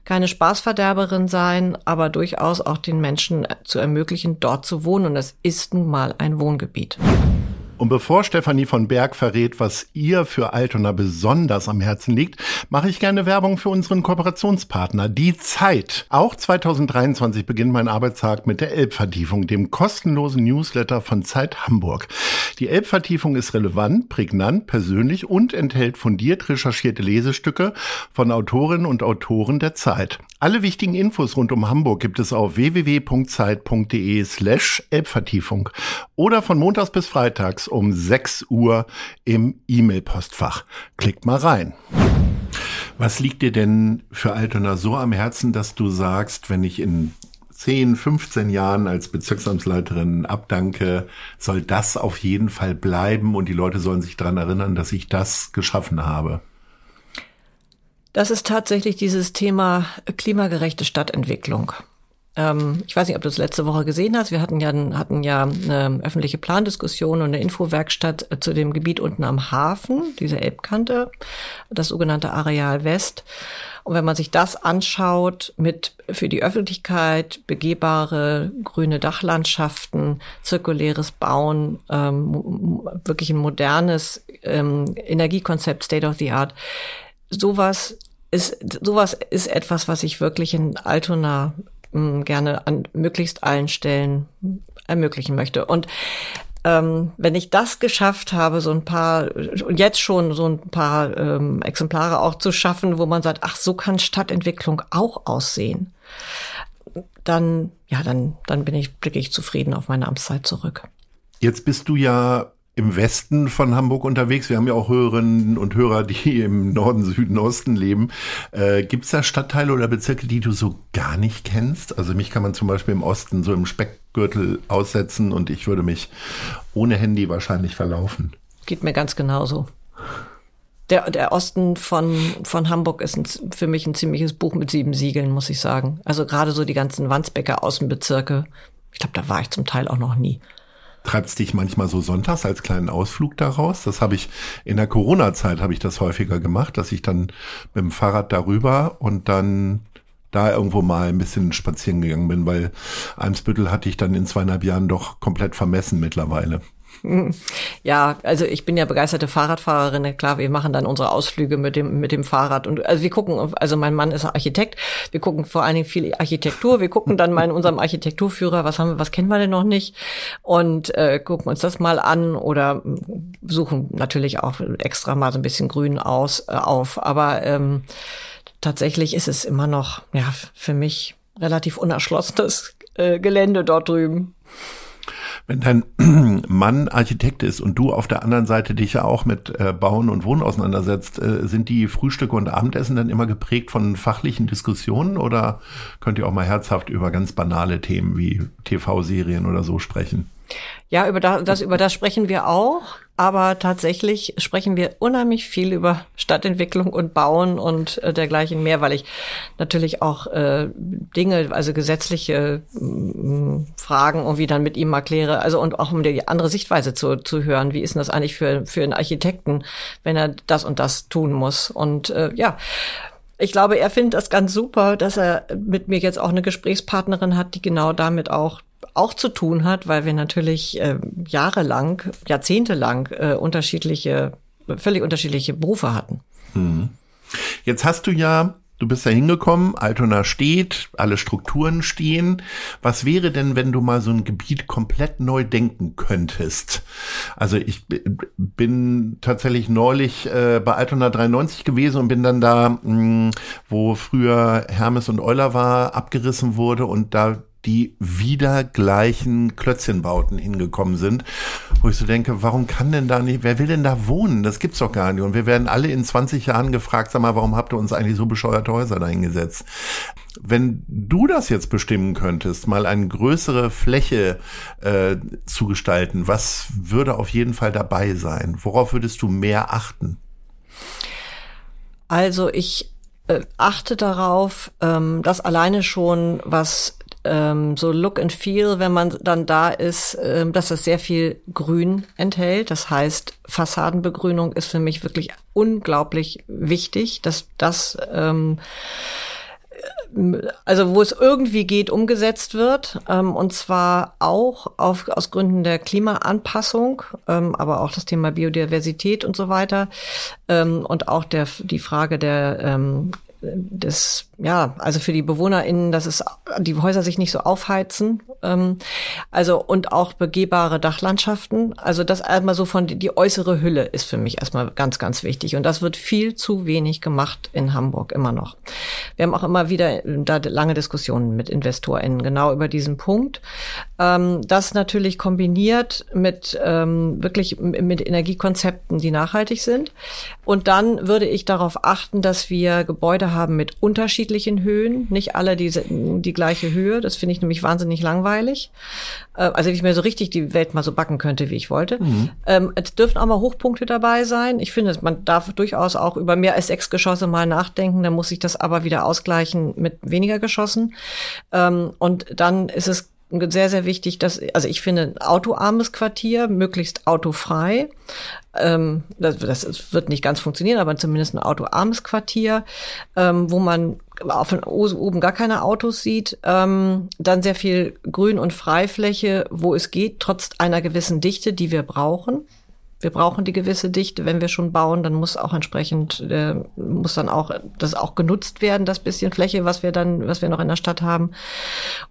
Speaker 1: Keine Spaßverderberin sein, aber durchaus auch den Menschen äh, zu ermöglichen, dort zu wohnen. Und das ist nun mal ein Wohngebiet.
Speaker 3: Und bevor Stefanie von Berg verrät, was ihr für Altona besonders am Herzen liegt, mache ich gerne Werbung für unseren Kooperationspartner, die Zeit. Auch 2023 beginnt mein Arbeitstag mit der Elbvertiefung, dem kostenlosen Newsletter von Zeit Hamburg. Die Elbvertiefung ist relevant, prägnant, persönlich und enthält fundiert recherchierte Lesestücke von Autorinnen und Autoren der Zeit. Alle wichtigen Infos rund um Hamburg gibt es auf www.zeit.de slash Elbvertiefung oder von montags bis freitags um 6 Uhr im E-Mail-Postfach. Klickt mal rein. Was liegt dir denn für Altona so am Herzen, dass du sagst, wenn ich in 10, 15 Jahren als Bezirksamtsleiterin abdanke, soll das auf jeden Fall bleiben und die Leute sollen sich daran erinnern, dass ich das geschaffen habe?
Speaker 1: Das ist tatsächlich dieses Thema klimagerechte Stadtentwicklung. Ähm, ich weiß nicht, ob du es letzte Woche gesehen hast. Wir hatten ja, hatten ja eine öffentliche Plandiskussion und eine Infowerkstatt äh, zu dem Gebiet unten am Hafen, diese Elbkante, das sogenannte Areal West. Und wenn man sich das anschaut mit für die Öffentlichkeit begehbare grüne Dachlandschaften, zirkuläres Bauen, ähm, wirklich ein modernes ähm, Energiekonzept, State of the Art, sowas ist, sowas ist etwas, was ich wirklich in Altona mh, gerne an möglichst allen Stellen ermöglichen möchte. Und ähm, wenn ich das geschafft habe, so ein paar, jetzt schon so ein paar ähm, Exemplare auch zu schaffen, wo man sagt, ach, so kann Stadtentwicklung auch aussehen, dann, ja, dann, dann bin ich, blicke ich zufrieden auf meine Amtszeit zurück.
Speaker 3: Jetzt bist du ja im Westen von Hamburg unterwegs. Wir haben ja auch Hörerinnen und Hörer, die im Norden, Süden, Osten leben. Äh, Gibt es da Stadtteile oder Bezirke, die du so gar nicht kennst? Also mich kann man zum Beispiel im Osten so im Speckgürtel aussetzen und ich würde mich ohne Handy wahrscheinlich verlaufen.
Speaker 1: Geht mir ganz genauso. Der, der Osten von, von Hamburg ist ein, für mich ein ziemliches Buch mit sieben Siegeln, muss ich sagen. Also gerade so die ganzen Wandsbecker Außenbezirke. Ich glaube, da war ich zum Teil auch noch nie.
Speaker 3: Treibst dich manchmal so sonntags als kleinen Ausflug daraus? Das habe ich in der Corona-Zeit habe ich das häufiger gemacht, dass ich dann mit dem Fahrrad darüber und dann da irgendwo mal ein bisschen spazieren gegangen bin, weil Eimsbüttel hatte ich dann in zweieinhalb Jahren doch komplett vermessen mittlerweile.
Speaker 1: Ja, also ich bin ja begeisterte Fahrradfahrerin. Klar, wir machen dann unsere Ausflüge mit dem, mit dem Fahrrad. Und also wir gucken, also mein Mann ist Architekt. Wir gucken vor allen Dingen viel Architektur. Wir gucken dann mal in unserem Architekturführer, was haben wir, was kennen wir denn noch nicht? Und äh, gucken uns das mal an oder suchen natürlich auch extra mal so ein bisschen grün aus, äh, auf. Aber ähm, tatsächlich ist es immer noch, ja, für mich relativ unerschlossenes äh, Gelände dort drüben.
Speaker 3: Wenn dein Mann Architekt ist und du auf der anderen Seite dich ja auch mit äh, Bauen und Wohnen auseinandersetzt, äh, sind die Frühstücke und Abendessen dann immer geprägt von fachlichen Diskussionen oder könnt ihr auch mal herzhaft über ganz banale Themen wie TV-Serien oder so sprechen?
Speaker 1: Ja, über das, über das sprechen wir auch. Aber tatsächlich sprechen wir unheimlich viel über Stadtentwicklung und Bauen und äh, dergleichen mehr, weil ich natürlich auch äh, Dinge, also gesetzliche äh, Fragen irgendwie dann mit ihm erkläre, also und auch um die andere Sichtweise zu, zu hören. Wie ist denn das eigentlich für, für einen Architekten, wenn er das und das tun muss? Und äh, ja, ich glaube, er findet das ganz super, dass er mit mir jetzt auch eine Gesprächspartnerin hat, die genau damit auch auch zu tun hat, weil wir natürlich äh, jahrelang, jahrzehntelang äh, unterschiedliche, völlig unterschiedliche Berufe hatten.
Speaker 3: Hm. Jetzt hast du ja Du bist da hingekommen, Altona steht, alle Strukturen stehen. Was wäre denn, wenn du mal so ein Gebiet komplett neu denken könntest? Also ich bin tatsächlich neulich äh, bei Altona 93 gewesen und bin dann da, mh, hm, wo früher Hermes und Euler war, abgerissen wurde und da die wieder gleichen Klötzchenbauten hingekommen sind, wo ich so denke, warum kann denn da nicht, wer will denn da wohnen? Das gibt's doch gar nicht. Und wir werden alle in 20 Jahren gefragt, sag mal, warum habt ihr uns eigentlich so bescheuerte Häuser dahingesetzt? Wenn du das jetzt bestimmen könntest, mal eine größere Fläche äh, zu gestalten, was würde auf jeden Fall dabei sein? Worauf würdest du mehr achten?
Speaker 1: Also ich äh, achte darauf, ähm, dass alleine schon was ähm, so Look and Feel, wenn man dann da ist, ähm, dass es sehr viel Grün enthält. Das heißt, Fassadenbegrünung ist für mich wirklich unglaublich wichtig, dass das ähm, also wo es irgendwie geht, umgesetzt wird. Ähm, und zwar auch auf, aus Gründen der Klimaanpassung, ähm, aber auch das Thema Biodiversität und so weiter. Ähm, und auch der, die Frage der ähm, des, ja, also für die BewohnerInnen, dass es die Häuser sich nicht so aufheizen. Ähm, also und auch begehbare Dachlandschaften. Also das einmal so von die, die äußere Hülle ist für mich erstmal ganz, ganz wichtig. Und das wird viel zu wenig gemacht in Hamburg immer noch. Wir haben auch immer wieder da lange Diskussionen mit InvestorInnen genau über diesen Punkt. Ähm, das natürlich kombiniert mit ähm, wirklich mit Energiekonzepten, die nachhaltig sind. Und dann würde ich darauf achten, dass wir Gebäude haben mit unterschiedlichen Höhen, nicht alle diese, die gleiche Höhe. Das finde ich nämlich wahnsinnig langweilig. Äh, also wenn ich mir so richtig die Welt mal so backen könnte, wie ich wollte. Mhm. Ähm, es dürfen auch mal Hochpunkte dabei sein. Ich finde, man darf durchaus auch über mehr als sechs Geschosse mal nachdenken. Dann muss ich das aber wieder ausgleichen mit weniger Geschossen. Ähm, und dann ist es sehr, sehr wichtig, dass, also ich finde, ein autoarmes Quartier, möglichst autofrei. Ähm, das, das wird nicht ganz funktionieren, aber zumindest ein autoarmes Quartier, ähm, wo man von oben gar keine Autos sieht. Ähm, dann sehr viel Grün- und Freifläche, wo es geht, trotz einer gewissen Dichte, die wir brauchen wir brauchen die gewisse Dichte, wenn wir schon bauen, dann muss auch entsprechend, äh, muss dann auch das auch genutzt werden, das bisschen Fläche, was wir dann, was wir noch in der Stadt haben.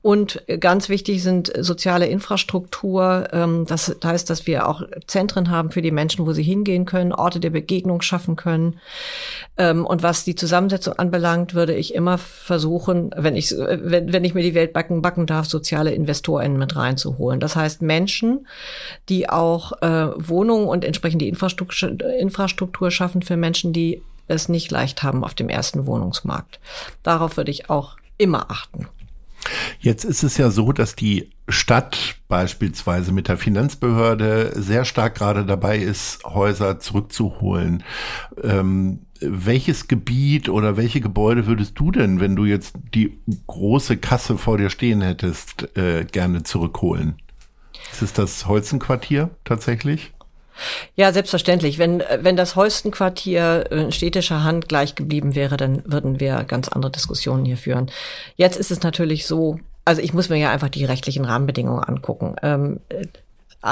Speaker 1: Und ganz wichtig sind soziale Infrastruktur. Ähm, das heißt, dass wir auch Zentren haben für die Menschen, wo sie hingehen können, Orte der Begegnung schaffen können. Ähm, und was die Zusammensetzung anbelangt, würde ich immer versuchen, wenn ich, wenn, wenn ich mir die Welt backen, backen darf, soziale InvestorInnen mit reinzuholen. Das heißt Menschen, die auch äh, Wohnungen und entsprechend die Infrastruktur, Infrastruktur schaffen für Menschen, die es nicht leicht haben auf dem ersten Wohnungsmarkt. Darauf würde ich auch immer achten.
Speaker 3: Jetzt ist es ja so, dass die Stadt beispielsweise mit der Finanzbehörde sehr stark gerade dabei ist, Häuser zurückzuholen. Ähm, welches Gebiet oder welche Gebäude würdest du denn, wenn du jetzt die große Kasse vor dir stehen hättest, äh, gerne zurückholen? Ist es das Holzenquartier tatsächlich?
Speaker 1: Ja, selbstverständlich. Wenn, wenn das Holstenquartier in städtischer Hand gleich geblieben wäre, dann würden wir ganz andere Diskussionen hier führen. Jetzt ist es natürlich so, also ich muss mir ja einfach die rechtlichen Rahmenbedingungen angucken. Ähm,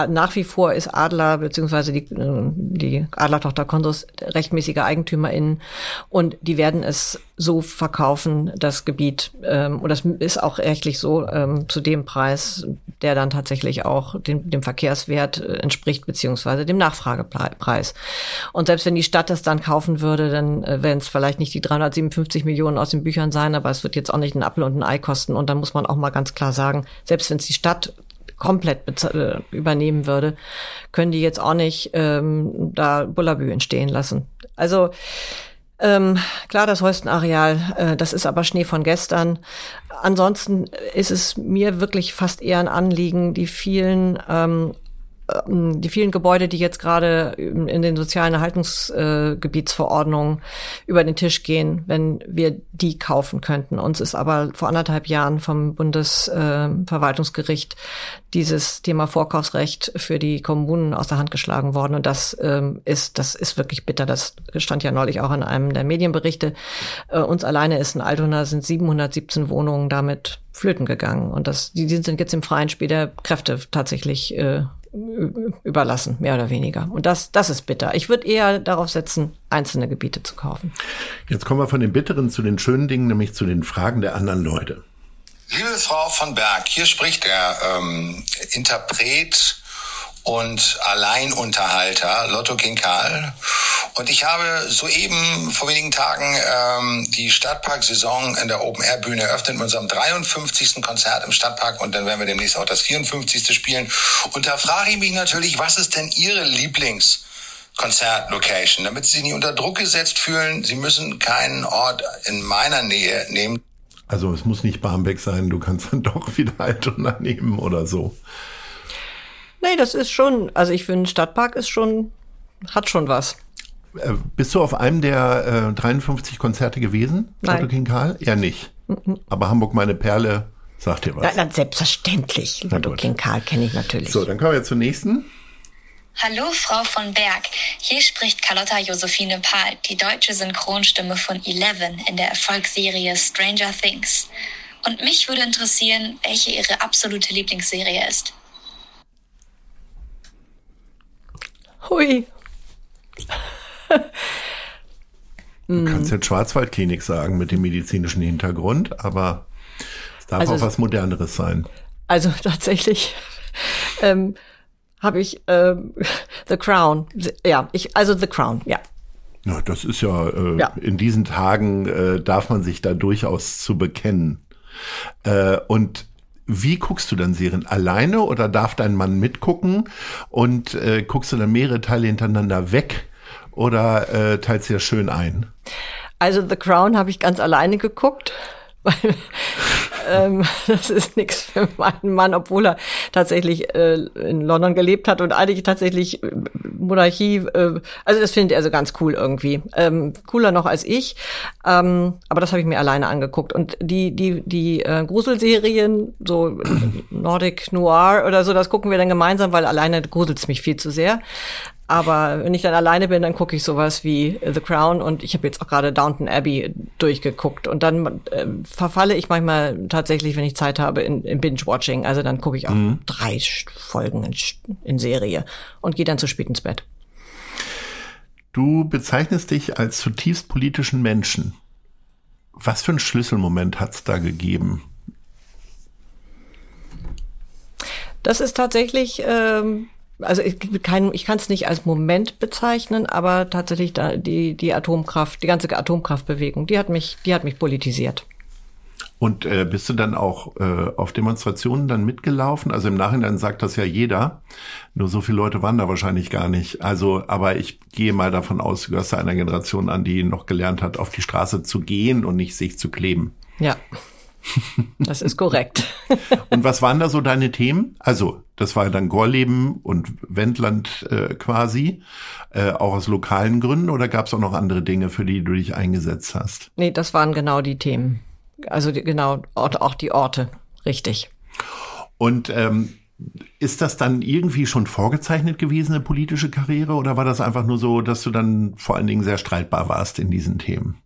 Speaker 1: nach wie vor ist Adler beziehungsweise die, die Adlertochter Konsus rechtmäßige EigentümerInnen und die werden es so verkaufen, das Gebiet. Ähm, und das ist auch rechtlich so ähm, zu dem Preis, der dann tatsächlich auch dem, dem Verkehrswert äh, entspricht, beziehungsweise dem Nachfragepreis. Und selbst wenn die Stadt das dann kaufen würde, dann äh, werden es vielleicht nicht die 357 Millionen aus den Büchern sein, aber es wird jetzt auch nicht ein Apfel und ein Ei kosten. Und dann muss man auch mal ganz klar sagen, selbst wenn es die Stadt komplett äh, übernehmen würde, können die jetzt auch nicht ähm, da Bullabü entstehen lassen. Also ähm, klar, das Holstenareal, äh, das ist aber Schnee von gestern. Ansonsten ist es mir wirklich fast eher ein Anliegen, die vielen ähm, die vielen Gebäude, die jetzt gerade in den sozialen Erhaltungsgebietsverordnungen äh, über den Tisch gehen, wenn wir die kaufen könnten. Uns ist aber vor anderthalb Jahren vom Bundesverwaltungsgericht äh, dieses Thema Vorkaufsrecht für die Kommunen aus der Hand geschlagen worden. Und das ähm, ist, das ist wirklich bitter. Das stand ja neulich auch in einem der Medienberichte. Äh, uns alleine ist in Altona sind 717 Wohnungen damit flöten gegangen. Und das, die, die sind jetzt im freien Spiel der Kräfte tatsächlich äh, überlassen, mehr oder weniger. Und das, das ist bitter. Ich würde eher darauf setzen, einzelne Gebiete zu kaufen.
Speaker 3: Jetzt kommen wir von den bitteren zu den schönen Dingen, nämlich zu den Fragen der anderen Leute.
Speaker 4: Liebe Frau von Berg, hier spricht der ähm, Interpret und Alleinunterhalter Lotto Kinkal. Und ich habe soeben vor wenigen Tagen ähm, die Stadtpark-Saison in der Open-Air-Bühne eröffnet mit unserem 53. Konzert im Stadtpark und dann werden wir demnächst auch das 54. spielen. Und da frage ich mich natürlich, was ist denn Ihre Lieblings- Konzertlocation, damit Sie sich nicht unter Druck gesetzt fühlen. Sie müssen keinen Ort in meiner Nähe nehmen.
Speaker 3: Also es muss nicht Barmbek sein, du kannst dann doch wieder Altona nehmen oder so.
Speaker 1: Nee, das ist schon, also ich finde, Stadtpark ist schon, hat schon was.
Speaker 3: Äh, bist du auf einem der äh, 53 Konzerte gewesen,
Speaker 1: Nein.
Speaker 3: King Karl? Ja, nicht. Mhm. Aber Hamburg, meine Perle, sagt dir was.
Speaker 1: Na, na selbstverständlich. Lotto King Karl kenne ich natürlich.
Speaker 3: So, dann kommen wir zur nächsten.
Speaker 5: Hallo, Frau von Berg. Hier spricht Carlotta Josephine Pahl, die deutsche Synchronstimme von Eleven in der Erfolgsserie Stranger Things. Und mich würde interessieren, welche Ihre absolute Lieblingsserie ist.
Speaker 1: Hui.
Speaker 3: Du kannst jetzt Schwarzwaldklinik sagen mit dem medizinischen Hintergrund, aber es darf also, auch was Moderneres sein.
Speaker 1: Also tatsächlich ähm, habe ich ähm, The Crown. Ja, ich, also The Crown, ja.
Speaker 3: Ja, das ist ja, äh, ja. in diesen Tagen äh, darf man sich da durchaus zu bekennen. Äh, und wie guckst du dann Serien? Alleine oder darf dein Mann mitgucken und äh, guckst du dann mehrere Teile hintereinander weg oder äh, teilst du ja schön ein?
Speaker 1: Also The Crown habe ich ganz alleine geguckt, weil ähm, das ist nichts für meinen Mann, obwohl er tatsächlich äh, in London gelebt hat und eigentlich tatsächlich äh, Monarchie, äh, also das findet er so ganz cool irgendwie. Ähm, cooler noch als ich. Ähm, aber das habe ich mir alleine angeguckt. Und die, die, die äh, Gruselserien, so Nordic Noir oder so, das gucken wir dann gemeinsam, weil alleine gruselt's mich viel zu sehr. Aber wenn ich dann alleine bin, dann gucke ich sowas wie The Crown und ich habe jetzt auch gerade Downton Abbey durchgeguckt. Und dann äh, verfalle ich manchmal tatsächlich, wenn ich Zeit habe, in, in Binge-Watching. Also dann gucke ich auch mhm. drei Folgen in, in Serie und gehe dann zu spät ins Bett.
Speaker 3: Du bezeichnest dich als zutiefst politischen Menschen. Was für einen Schlüsselmoment hat es da gegeben?
Speaker 1: Das ist tatsächlich ähm, also ich, kein, ich kann es nicht als Moment bezeichnen, aber tatsächlich da, die, die Atomkraft, die ganze Atomkraftbewegung, die hat mich, die hat mich politisiert.
Speaker 3: Und äh, bist du dann auch äh, auf Demonstrationen dann mitgelaufen? Also im Nachhinein sagt das ja jeder. Nur so viele Leute waren da wahrscheinlich gar nicht. Also, aber ich gehe mal davon aus, du gehörst einer Generation an, die noch gelernt hat, auf die Straße zu gehen und nicht sich zu kleben.
Speaker 1: Ja. Das ist korrekt.
Speaker 3: und was waren da so deine Themen? Also, das war dann Gorleben und Wendland äh, quasi, äh, auch aus lokalen Gründen oder gab es auch noch andere Dinge, für die du dich eingesetzt hast?
Speaker 1: Nee, das waren genau die Themen. Also die, genau, auch die Orte, richtig.
Speaker 3: Und ähm, ist das dann irgendwie schon vorgezeichnet gewesen, eine politische Karriere, oder war das einfach nur so, dass du dann vor allen Dingen sehr streitbar warst in diesen Themen?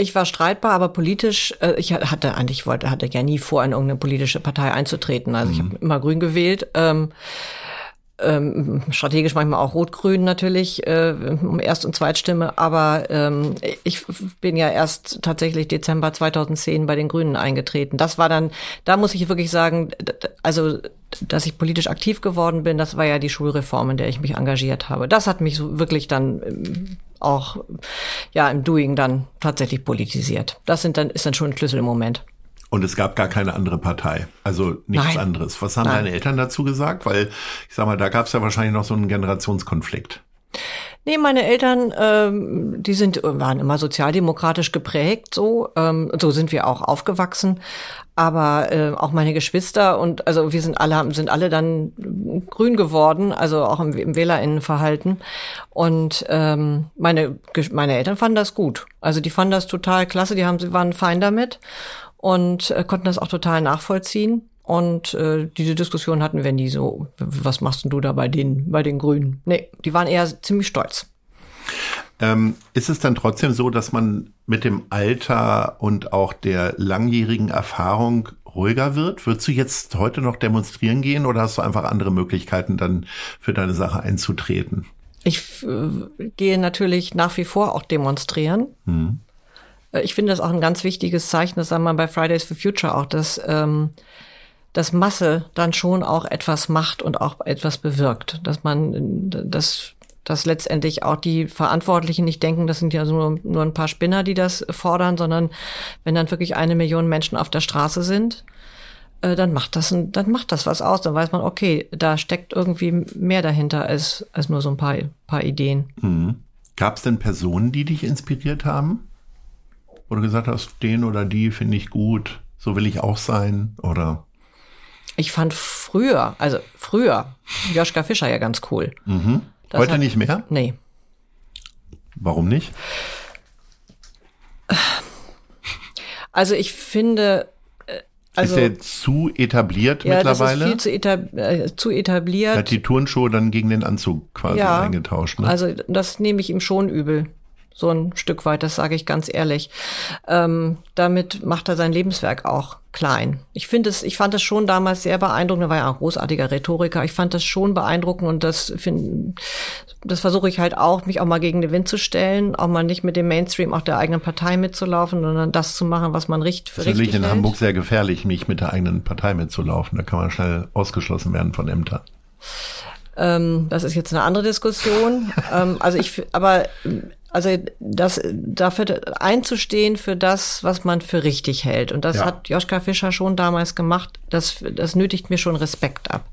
Speaker 1: Ich war streitbar, aber politisch, äh, ich hatte eigentlich wollte, hatte ja nie vor, in irgendeine politische Partei einzutreten. Also mhm. ich habe immer grün gewählt. Ähm, ähm, strategisch manchmal auch Rot-Grün natürlich, äh, um Erst- und Zweitstimme, aber ähm, ich bin ja erst tatsächlich Dezember 2010 bei den Grünen eingetreten. Das war dann, da muss ich wirklich sagen, also dass ich politisch aktiv geworden bin, das war ja die Schulreform, in der ich mich engagiert habe. Das hat mich so wirklich dann ähm, auch ja im Doing dann tatsächlich politisiert. Das sind dann ist dann schon ein Schlüsselmoment.
Speaker 3: Und es gab gar keine andere Partei, also nichts Nein. anderes. Was haben Nein. deine Eltern dazu gesagt? Weil ich sag mal, da gab es ja wahrscheinlich noch so einen Generationskonflikt.
Speaker 1: Nee, meine Eltern, ähm, die sind waren immer sozialdemokratisch geprägt, so ähm, so sind wir auch aufgewachsen. Aber äh, auch meine Geschwister und also wir sind alle sind alle dann grün geworden, also auch im, im Wählerinnenverhalten. Und ähm, meine meine Eltern fanden das gut. Also die fanden das total klasse. Die haben sie waren fein damit und äh, konnten das auch total nachvollziehen. Und äh, diese Diskussion hatten wir nie so, was machst denn du da bei den, bei den Grünen? Nee, die waren eher ziemlich stolz.
Speaker 3: Ähm, ist es dann trotzdem so, dass man mit dem Alter und auch der langjährigen Erfahrung ruhiger wird? Würdest du jetzt heute noch demonstrieren gehen oder hast du einfach andere Möglichkeiten, dann für deine Sache einzutreten?
Speaker 1: Ich äh, gehe natürlich nach wie vor auch demonstrieren. Hm. Ich finde das auch ein ganz wichtiges Zeichen, das sagen wir bei Fridays for Future auch, dass ähm, dass Masse dann schon auch etwas macht und auch etwas bewirkt. Dass man, dass, dass letztendlich auch die Verantwortlichen nicht denken, das sind ja nur, nur ein paar Spinner, die das fordern, sondern wenn dann wirklich eine Million Menschen auf der Straße sind, äh, dann macht das, dann macht das was aus. Dann weiß man, okay, da steckt irgendwie mehr dahinter als, als nur so ein paar, paar Ideen.
Speaker 3: Mhm. Gab es denn Personen, die dich inspiriert haben? Du gesagt hast, den oder die finde ich gut, so will ich auch sein, oder?
Speaker 1: Ich fand früher, also früher, Joschka Fischer ja ganz cool.
Speaker 3: Mhm. Heute hat, nicht mehr?
Speaker 1: Nee.
Speaker 3: Warum nicht?
Speaker 1: Also ich finde,
Speaker 3: äh, also, ist er zu etabliert ja, mittlerweile?
Speaker 1: Das ist viel zu, etab äh, zu etabliert.
Speaker 3: Er hat die Turnschuhe dann gegen den Anzug quasi ja, eingetauscht. Ne?
Speaker 1: Also das nehme ich ihm schon übel so ein Stück weit, das sage ich ganz ehrlich. Ähm, damit macht er sein Lebenswerk auch klein. Ich finde es, ich fand es schon damals sehr beeindruckend. Er war ja ein großartiger Rhetoriker. Ich fand das schon beeindruckend und das finde, das versuche ich halt auch, mich auch mal gegen den Wind zu stellen, auch mal nicht mit dem Mainstream auch der eigenen Partei mitzulaufen, sondern das zu machen, was man richtig für richtig
Speaker 3: hält. in Hamburg sehr gefährlich, nicht mit der eigenen Partei mitzulaufen. Da kann man schnell ausgeschlossen werden von Ämtern.
Speaker 1: Ähm, das ist jetzt eine andere Diskussion. ähm, also ich, aber also das dafür einzustehen für das, was man für richtig hält. Und das ja. hat Joschka Fischer schon damals gemacht. Das, das nötigt mir schon Respekt ab.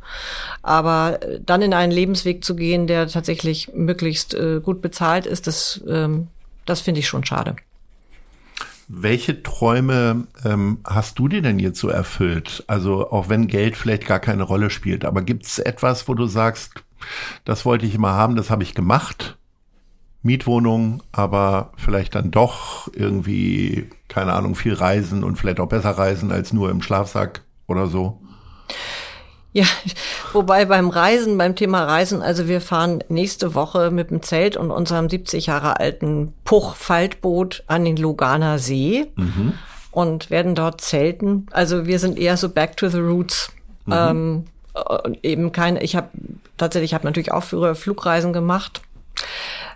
Speaker 1: Aber dann in einen Lebensweg zu gehen, der tatsächlich möglichst äh, gut bezahlt ist, das, ähm, das finde ich schon schade.
Speaker 3: Welche Träume ähm, hast du dir denn jetzt so erfüllt? Also auch wenn Geld vielleicht gar keine Rolle spielt, aber gibt es etwas, wo du sagst, das wollte ich immer haben, das habe ich gemacht? Mietwohnung, aber vielleicht dann doch irgendwie, keine Ahnung, viel reisen und vielleicht auch besser reisen als nur im Schlafsack oder so?
Speaker 1: Ja, wobei beim Reisen, beim Thema Reisen, also wir fahren nächste Woche mit dem Zelt und unserem 70 Jahre alten Puch-Faltboot an den Luganer See mhm. und werden dort zelten. Also wir sind eher so back to the roots. Mhm. Ähm, eben keine, ich habe tatsächlich, ich habe natürlich auch früher Flugreisen gemacht.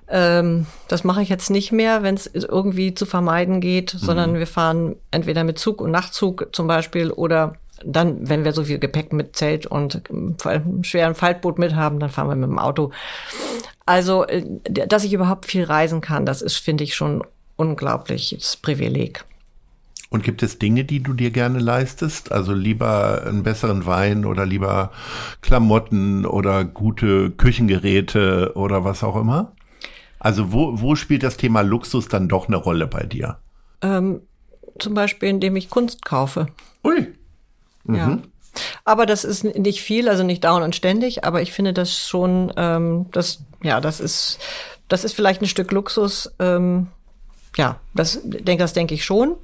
Speaker 1: Ähm, das mache ich jetzt nicht mehr, wenn es irgendwie zu vermeiden geht, mhm. sondern wir fahren entweder mit Zug und Nachtzug zum Beispiel oder dann, wenn wir so viel Gepäck mit Zelt und einem schweren Faltboot mit haben, dann fahren wir mit dem Auto. Also, äh, dass ich überhaupt viel reisen kann, das ist, finde ich, schon unglaubliches Privileg.
Speaker 3: Und gibt es Dinge, die du dir gerne leistest? Also lieber einen besseren Wein oder lieber Klamotten oder gute Küchengeräte oder was auch immer? Also wo, wo spielt das Thema Luxus dann doch eine Rolle bei dir?
Speaker 1: Ähm, zum Beispiel, indem ich Kunst kaufe.
Speaker 3: Ui.
Speaker 1: Mhm. Ja. Aber das ist nicht viel, also nicht dauernd und ständig, aber ich finde das schon, ähm, das, ja, das ist, das ist vielleicht ein Stück Luxus. Ähm, ja, das denke, das denke ich schon.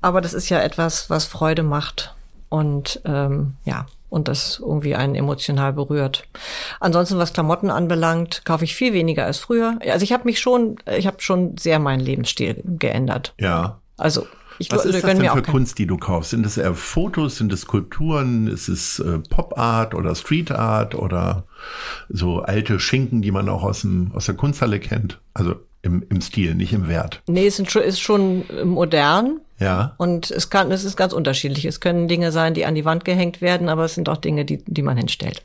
Speaker 1: Aber das ist ja etwas, was Freude macht und ähm, ja, und das irgendwie einen emotional berührt. Ansonsten, was Klamotten anbelangt, kaufe ich viel weniger als früher. Also ich habe mich schon, ich habe schon sehr meinen Lebensstil geändert.
Speaker 3: Ja.
Speaker 1: Also
Speaker 3: ich Was ist das denn für Kunst, die du kaufst? Sind es eher Fotos, sind es Skulpturen, ist es äh, Pop Art oder Street Art oder so alte Schinken, die man auch aus, dem, aus der Kunsthalle kennt? Also im, im Stil, nicht im Wert.
Speaker 1: Nee, es ist schon modern.
Speaker 3: Ja.
Speaker 1: Und es kann, es ist ganz unterschiedlich. Es können Dinge sein, die an die Wand gehängt werden, aber es sind auch Dinge, die, die man hinstellt.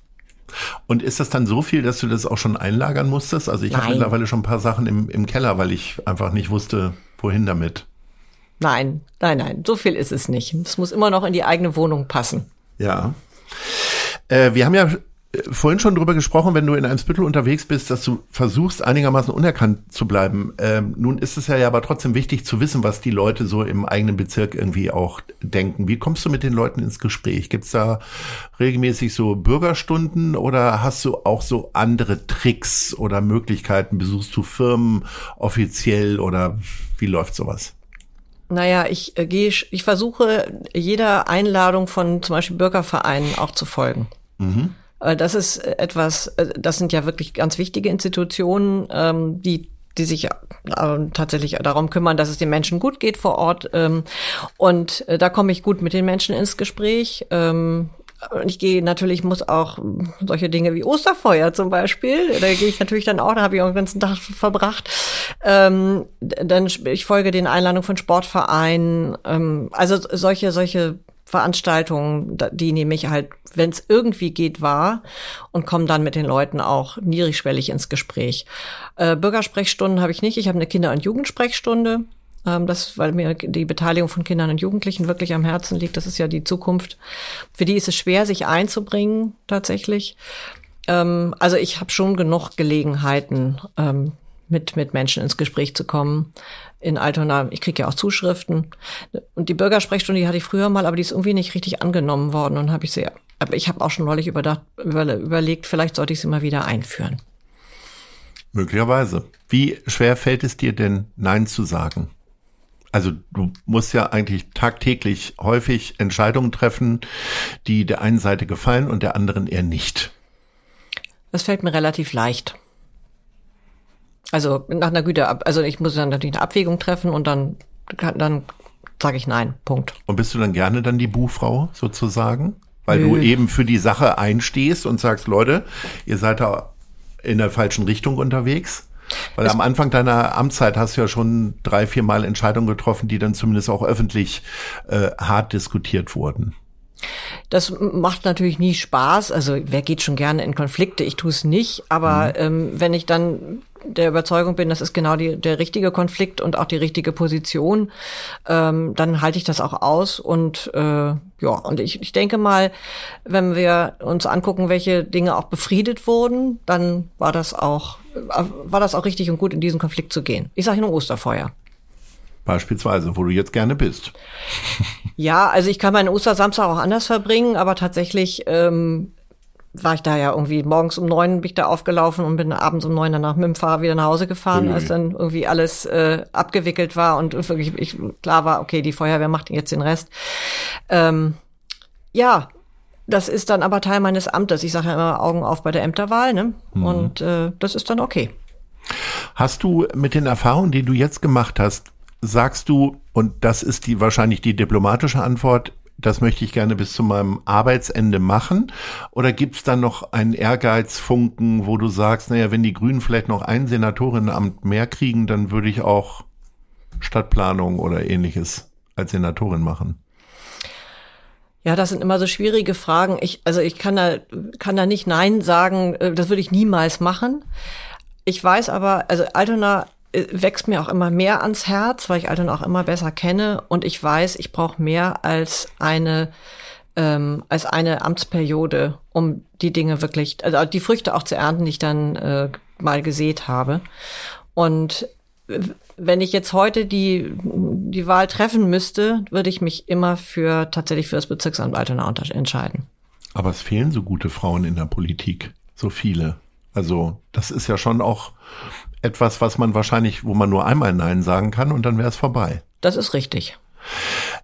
Speaker 3: Und ist das dann so viel, dass du das auch schon einlagern musstest? Also ich habe mittlerweile schon ein paar Sachen im, im Keller, weil ich einfach nicht wusste, wohin damit.
Speaker 1: Nein, nein, nein, so viel ist es nicht. Es muss immer noch in die eigene Wohnung passen.
Speaker 3: Ja. Äh, wir haben ja vorhin schon drüber gesprochen, wenn du in einem Spittel unterwegs bist, dass du versuchst, einigermaßen unerkannt zu bleiben. Ähm, nun ist es ja aber trotzdem wichtig zu wissen, was die Leute so im eigenen Bezirk irgendwie auch denken. Wie kommst du mit den Leuten ins Gespräch? Gibt's da regelmäßig so Bürgerstunden oder hast du auch so andere Tricks oder Möglichkeiten? Besuchst du Firmen offiziell oder wie läuft sowas?
Speaker 1: Naja, ich äh, gehe, ich versuche jeder Einladung von zum Beispiel Bürgervereinen auch zu folgen. Mhm. Äh, das ist etwas, äh, das sind ja wirklich ganz wichtige Institutionen, ähm, die die sich äh, tatsächlich darum kümmern, dass es den Menschen gut geht vor Ort. Ähm, und da komme ich gut mit den Menschen ins Gespräch. Ähm, und ich gehe natürlich, muss auch solche Dinge wie Osterfeuer zum Beispiel, da gehe ich natürlich dann auch, da habe ich auch den ganzen Tag verbracht. Ähm, dann ich folge den Einladungen von Sportvereinen, ähm, also solche, solche Veranstaltungen, die nehme ich halt, wenn es irgendwie geht, wahr und komme dann mit den Leuten auch niedrigschwellig ins Gespräch. Äh, Bürgersprechstunden habe ich nicht. Ich habe eine Kinder- und Jugendsprechstunde. Ähm, das, weil mir die Beteiligung von Kindern und Jugendlichen wirklich am Herzen liegt. Das ist ja die Zukunft. Für die ist es schwer, sich einzubringen, tatsächlich. Ähm, also ich habe schon genug Gelegenheiten, ähm, mit, mit Menschen ins Gespräch zu kommen in Altona. Ich kriege ja auch Zuschriften. Und die Bürgersprechstunde, die hatte ich früher mal, aber die ist irgendwie nicht richtig angenommen worden und habe ich sie, aber ich habe auch schon neulich überdacht, über, überlegt, vielleicht sollte ich sie mal wieder einführen.
Speaker 3: Möglicherweise. Wie schwer fällt es dir denn, Nein zu sagen? Also du musst ja eigentlich tagtäglich häufig Entscheidungen treffen, die der einen Seite gefallen und der anderen eher nicht.
Speaker 1: Das fällt mir relativ leicht. Also nach einer Güte, also ich muss dann natürlich eine Abwägung treffen und dann, dann sage ich nein. Punkt.
Speaker 3: Und bist du dann gerne dann die Buchfrau sozusagen? Weil Nö. du eben für die Sache einstehst und sagst, Leute, ihr seid da in der falschen Richtung unterwegs? Weil es am Anfang deiner Amtszeit hast du ja schon drei, vier Mal Entscheidungen getroffen, die dann zumindest auch öffentlich äh, hart diskutiert wurden.
Speaker 1: Das macht natürlich nie Spaß. Also wer geht schon gerne in Konflikte? Ich tue es nicht. Aber mhm. ähm, wenn ich dann der Überzeugung bin, das ist genau die, der richtige Konflikt und auch die richtige Position, ähm, dann halte ich das auch aus. Und äh, ja, und ich, ich denke mal, wenn wir uns angucken, welche Dinge auch befriedet wurden, dann war das auch, war das auch richtig und gut, in diesen Konflikt zu gehen. Ich sage nur Osterfeuer.
Speaker 3: Beispielsweise, wo du jetzt gerne bist.
Speaker 1: Ja, also ich kann meinen Ostersamstag auch anders verbringen, aber tatsächlich ähm, war ich da ja irgendwie morgens um neun bin ich da aufgelaufen und bin abends um neun danach mit dem Fahrer wieder nach Hause gefahren, Ui. als dann irgendwie alles äh, abgewickelt war und wirklich ich, klar war, okay, die Feuerwehr macht jetzt den Rest. Ähm, ja, das ist dann aber Teil meines Amtes. Ich sage ja immer Augen auf bei der Ämterwahl, ne? Mhm. Und äh, das ist dann okay.
Speaker 3: Hast du mit den Erfahrungen, die du jetzt gemacht hast, sagst du, und das ist die wahrscheinlich die diplomatische Antwort, das möchte ich gerne bis zu meinem Arbeitsende machen? Oder gibt es dann noch einen Ehrgeizfunken, wo du sagst, naja, wenn die Grünen vielleicht noch ein Senatorinnen-Amt mehr kriegen, dann würde ich auch Stadtplanung oder ähnliches als Senatorin machen?
Speaker 1: Ja, das sind immer so schwierige Fragen. Ich, also ich kann da, kann da nicht Nein sagen, äh, das würde ich niemals machen. Ich weiß aber, also Altona wächst mir auch immer mehr ans Herz, weil ich Altona auch immer besser kenne und ich weiß, ich brauche mehr als eine ähm, als eine Amtsperiode, um die Dinge wirklich, also die Früchte auch zu ernten, die ich dann äh, mal gesät habe. Und wenn ich jetzt heute die, die Wahl treffen müsste, würde ich mich immer für tatsächlich für das Bezirksamt Altona entscheiden.
Speaker 3: Aber es fehlen so gute Frauen in der Politik, so viele. Also das ist ja schon auch etwas, was man wahrscheinlich, wo man nur einmal Nein sagen kann und dann wäre es vorbei.
Speaker 1: Das ist richtig.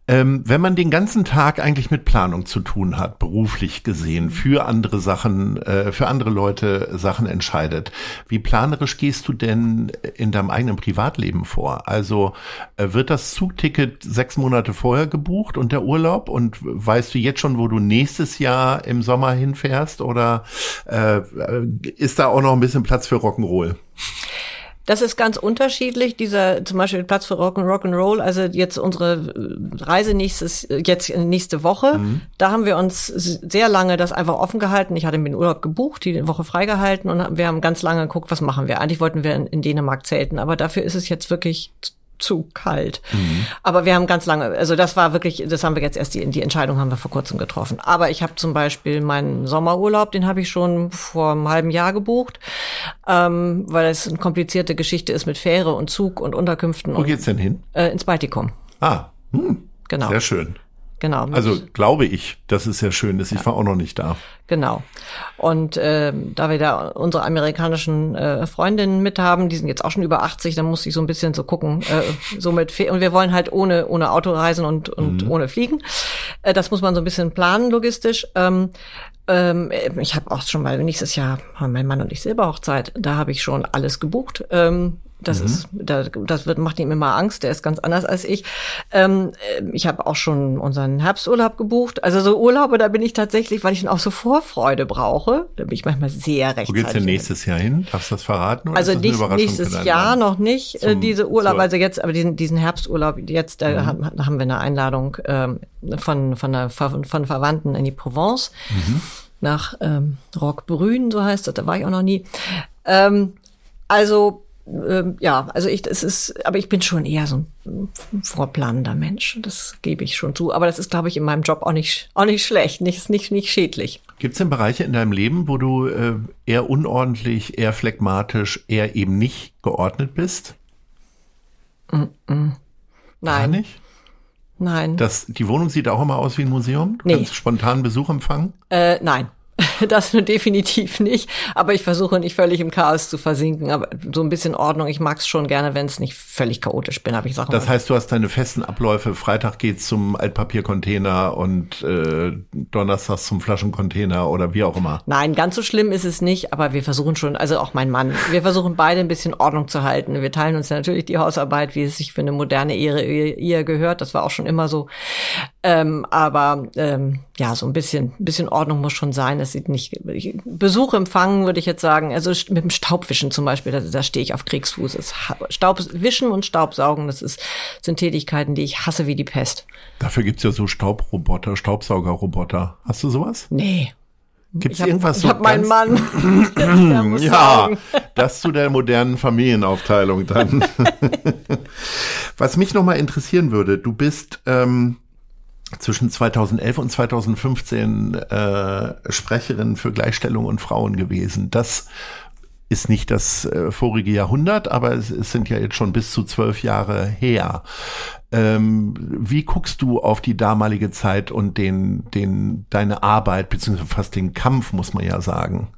Speaker 3: Ähm, wenn man den ganzen Tag eigentlich mit Planung zu tun hat, beruflich gesehen, für andere Sachen, äh, für andere Leute Sachen entscheidet, wie planerisch gehst du denn in deinem eigenen Privatleben vor? Also äh, wird das Zugticket sechs Monate vorher gebucht und der Urlaub und weißt du jetzt schon, wo du nächstes Jahr im Sommer hinfährst oder äh, ist da auch noch ein bisschen Platz für Rock'n'Roll?
Speaker 1: Das ist ganz unterschiedlich. Dieser zum Beispiel Platz für Rock and Rock and Roll, also jetzt unsere Reise nächstes jetzt nächste Woche, mhm. da haben wir uns sehr lange das einfach offen gehalten. Ich hatte mir den Urlaub gebucht, die Woche freigehalten und wir haben ganz lange geguckt, was machen wir. Eigentlich wollten wir in Dänemark zelten, aber dafür ist es jetzt wirklich zu kalt. Mhm. Aber wir haben ganz lange, also das war wirklich, das haben wir jetzt erst, die, die Entscheidung haben wir vor kurzem getroffen. Aber ich habe zum Beispiel meinen Sommerurlaub, den habe ich schon vor einem halben Jahr gebucht, ähm, weil es eine komplizierte Geschichte ist mit Fähre und Zug und Unterkünften.
Speaker 3: Wo geht's denn hin?
Speaker 1: Äh, ins Baltikum.
Speaker 3: Ah, hm. genau. Sehr schön.
Speaker 1: Genau.
Speaker 3: Also glaube ich, dass es sehr schön ist. Ich war auch noch nicht da.
Speaker 1: Genau. Und äh, da wir da unsere amerikanischen äh, Freundinnen mit haben, die sind jetzt auch schon über 80, dann muss ich so ein bisschen so gucken, äh, so mit und wir wollen halt ohne ohne Auto reisen und und mhm. ohne fliegen. Äh, das muss man so ein bisschen planen logistisch. Ähm, ähm, ich habe auch schon mal nächstes Jahr haben mein Mann und ich Silberhochzeit. Da habe ich schon alles gebucht. Ähm, das mhm. ist, da, das wird, macht ihm immer Angst. Der ist ganz anders als ich. Ähm, äh, ich habe auch schon unseren Herbsturlaub gebucht. Also so Urlaube, da bin ich tatsächlich, weil ich dann auch so Vorfreude brauche. Da bin ich manchmal sehr rechtzeitig. Wo
Speaker 3: geht's denn nächstes Jahr hin? Darfst du das verraten?
Speaker 1: Also nicht, nächstes Jahr noch nicht äh, Zum, diese Urlaub. Also jetzt, aber diesen, diesen Herbsturlaub jetzt, da, mhm. haben, haben wir eine Einladung ähm, von von, der, von von Verwandten in die Provence. Mhm. Nach ähm, Roquebrune, so heißt das, da war ich auch noch nie. Ähm, also ähm, ja, also ich, es ist, aber ich bin schon eher so ein vorplanender Mensch. Das gebe ich schon zu. Aber das ist, glaube ich, in meinem Job auch nicht, auch nicht schlecht, nicht, nicht, nicht schädlich.
Speaker 3: Gibt es denn Bereiche in deinem Leben, wo du äh, eher unordentlich, eher phlegmatisch, eher eben nicht geordnet bist?
Speaker 1: Mm -mm. Nein. Gar
Speaker 3: nicht?
Speaker 1: Nein.
Speaker 3: Das, die Wohnung sieht auch immer aus wie ein Museum? Du nee. Kannst spontan Besuch empfangen?
Speaker 1: Äh, nein. Das definitiv nicht. Aber ich versuche nicht völlig im Chaos zu versinken. Aber so ein bisschen Ordnung. Ich mag es schon gerne, wenn es nicht völlig chaotisch bin, habe ich Sachen.
Speaker 3: Das heißt, du hast deine festen Abläufe. Freitag geht's zum Altpapiercontainer und äh, Donnerstags zum Flaschencontainer oder wie auch immer.
Speaker 1: Nein, ganz so schlimm ist es nicht. Aber wir versuchen schon, also auch mein Mann, wir versuchen beide ein bisschen Ordnung zu halten. Wir teilen uns ja natürlich die Hausarbeit, wie es sich für eine moderne Ehe, Ehe gehört. Das war auch schon immer so. Ähm, aber ähm, ja, so ein bisschen, ein bisschen Ordnung muss schon sein. Es sieht nicht. Besuch empfangen würde ich jetzt sagen. Also mit dem Staubwischen zum Beispiel, da, da stehe ich auf Kriegsfuß. Es, Staubwischen und Staubsaugen, das ist, sind Tätigkeiten, die ich hasse wie die Pest.
Speaker 3: Dafür gibt's ja so Staubroboter, Staubsaugerroboter. Hast du sowas?
Speaker 1: Nee.
Speaker 3: Gibt es irgendwas
Speaker 1: so? Ich habe meinen
Speaker 3: Mann. ja, das zu der modernen Familienaufteilung dann. Was mich nochmal interessieren würde, du bist ähm, zwischen 2011 und 2015 äh, Sprecherin für Gleichstellung und Frauen gewesen. Das ist nicht das äh, vorige Jahrhundert, aber es, es, sind ja jetzt schon bis zu zwölf Jahre her. Ähm, wie guckst du auf die damalige Zeit und den, den, deine Arbeit, beziehungsweise fast den Kampf, muss man ja sagen?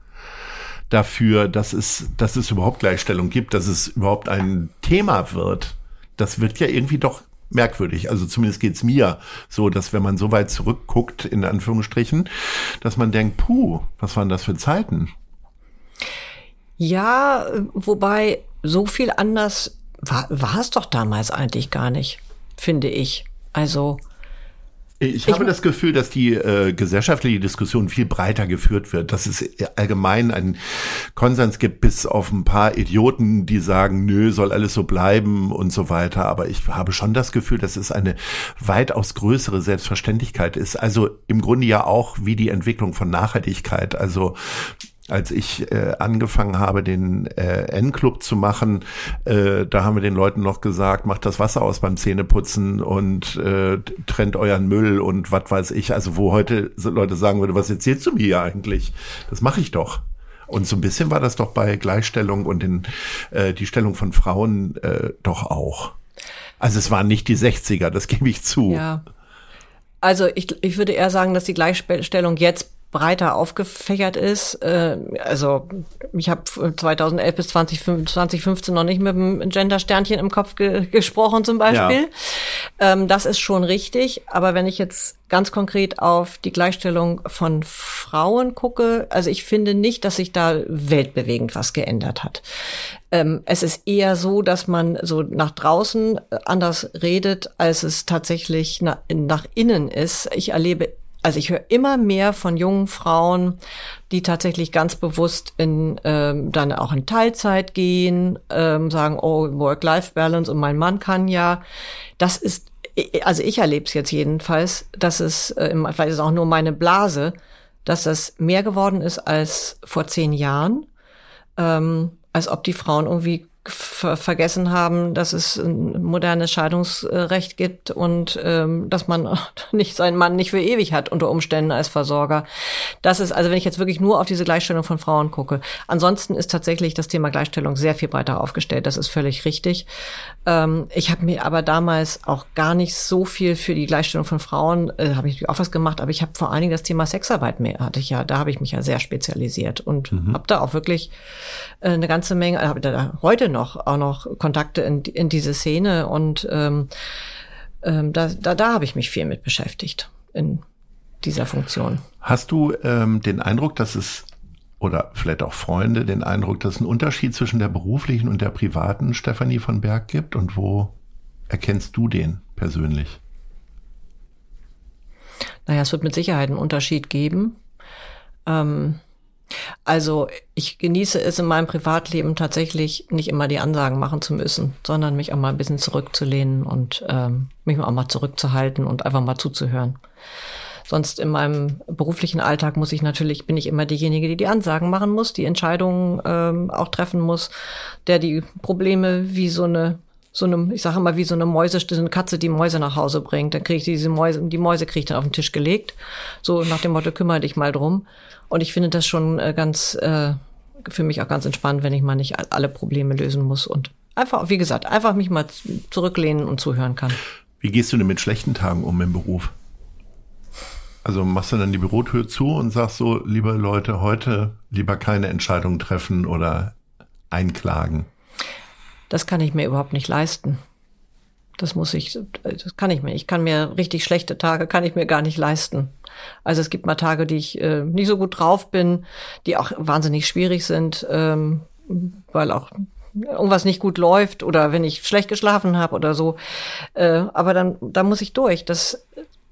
Speaker 3: dafür, dass es, dass es überhaupt Gleichstellung gibt, dass es überhaupt ein Thema wird. Das wird ja irgendwie doch merkwürdig. Also zumindest geht's mir so, dass wenn man so weit zurückguckt, in Anführungsstrichen, dass man denkt, puh, was waren das für Zeiten?
Speaker 1: Ja, wobei so viel anders war, war es doch damals eigentlich gar nicht, finde ich. Also
Speaker 3: ich habe ich, das Gefühl, dass die äh, gesellschaftliche Diskussion viel breiter geführt wird, dass es allgemein einen Konsens gibt, bis auf ein paar Idioten, die sagen, nö, soll alles so bleiben und so weiter. Aber ich habe schon das Gefühl, dass es eine weitaus größere Selbstverständlichkeit ist. Also im Grunde ja auch wie die Entwicklung von Nachhaltigkeit. Also als ich äh, angefangen habe, den äh, N-Club zu machen, äh, da haben wir den Leuten noch gesagt, macht das Wasser aus beim Zähneputzen und äh, trennt euren Müll und was weiß ich. Also wo heute Leute sagen würde, was erzählst du mir eigentlich? Das mache ich doch. Und so ein bisschen war das doch bei Gleichstellung und in, äh, die Stellung von Frauen äh, doch auch. Also es waren nicht die 60er, das gebe ich zu.
Speaker 1: Ja. Also ich, ich würde eher sagen, dass die Gleichstellung jetzt breiter aufgefächert ist. Äh, also ich habe 2011 bis 2015 noch nicht mit dem Gender-Sternchen im Kopf ge gesprochen zum Beispiel. Ja. Ähm, das ist schon richtig. Aber wenn ich jetzt ganz konkret auf die Gleichstellung von Frauen gucke, also ich finde nicht, dass sich da weltbewegend was geändert hat. Ähm, es ist eher so, dass man so nach draußen anders redet, als es tatsächlich nach, nach innen ist. Ich erlebe also ich höre immer mehr von jungen Frauen, die tatsächlich ganz bewusst in ähm, dann auch in Teilzeit gehen, ähm, sagen, oh, Work-Life-Balance und mein Mann kann ja. Das ist, also ich erlebe es jetzt jedenfalls, dass es, äh, vielleicht ist auch nur meine Blase, dass das mehr geworden ist als vor zehn Jahren, ähm, als ob die Frauen irgendwie ver vergessen haben, dass es ein modernes Scheidungsrecht gibt und ähm, dass man nicht seinen Mann nicht für ewig hat unter Umständen als Versorger. Das ist also, wenn ich jetzt wirklich nur auf diese Gleichstellung von Frauen gucke. Ansonsten ist tatsächlich das Thema Gleichstellung sehr viel breiter aufgestellt. Das ist völlig richtig. Ähm, ich habe mir aber damals auch gar nicht so viel für die Gleichstellung von Frauen, äh, habe ich auch was gemacht, aber ich habe vor allen Dingen das Thema Sexarbeit mehr, hatte ich ja, da habe ich mich ja sehr spezialisiert und mhm. habe da auch wirklich äh, eine ganze Menge, äh, da heute noch auch noch Kontakte in, in diese Szene und ähm, ähm, da, da, da habe ich mich viel mit beschäftigt in dieser Funktion.
Speaker 3: Hast du ähm, den Eindruck, dass es oder vielleicht auch Freunde den Eindruck, dass es einen Unterschied zwischen der beruflichen und der privaten Stefanie von Berg gibt? Und wo erkennst du den persönlich?
Speaker 1: Naja, es wird mit Sicherheit einen Unterschied geben. Ähm, also ich genieße es in meinem Privatleben tatsächlich nicht immer die Ansagen machen zu müssen, sondern mich auch mal ein bisschen zurückzulehnen und ähm, mich auch mal zurückzuhalten und einfach mal zuzuhören. Sonst in meinem beruflichen Alltag muss ich natürlich, bin ich immer diejenige, die die Ansagen machen muss, die Entscheidungen ähm, auch treffen muss, der die Probleme wie so eine so eine, ich sage mal, wie so eine Mäuse, so eine Katze, die Mäuse nach Hause bringt. Dann kriege ich diese Mäuse, die Mäuse kriege ich dann auf den Tisch gelegt. So nach dem Motto, kümmere dich mal drum. Und ich finde das schon äh, ganz, äh, für mich auch ganz entspannt, wenn ich mal nicht alle Probleme lösen muss und einfach, wie gesagt, einfach mich mal zurücklehnen und zuhören kann.
Speaker 3: Wie gehst du denn mit schlechten Tagen um im Beruf? Also machst du dann die Bürotür zu und sagst so, liebe Leute, heute lieber keine Entscheidung treffen oder einklagen?
Speaker 1: Das kann ich mir überhaupt nicht leisten. Das muss ich, das kann ich mir. Ich kann mir richtig schlechte Tage kann ich mir gar nicht leisten. Also es gibt mal Tage, die ich äh, nicht so gut drauf bin, die auch wahnsinnig schwierig sind, ähm, weil auch irgendwas nicht gut läuft oder wenn ich schlecht geschlafen habe oder so. Äh, aber dann, da muss ich durch. Das,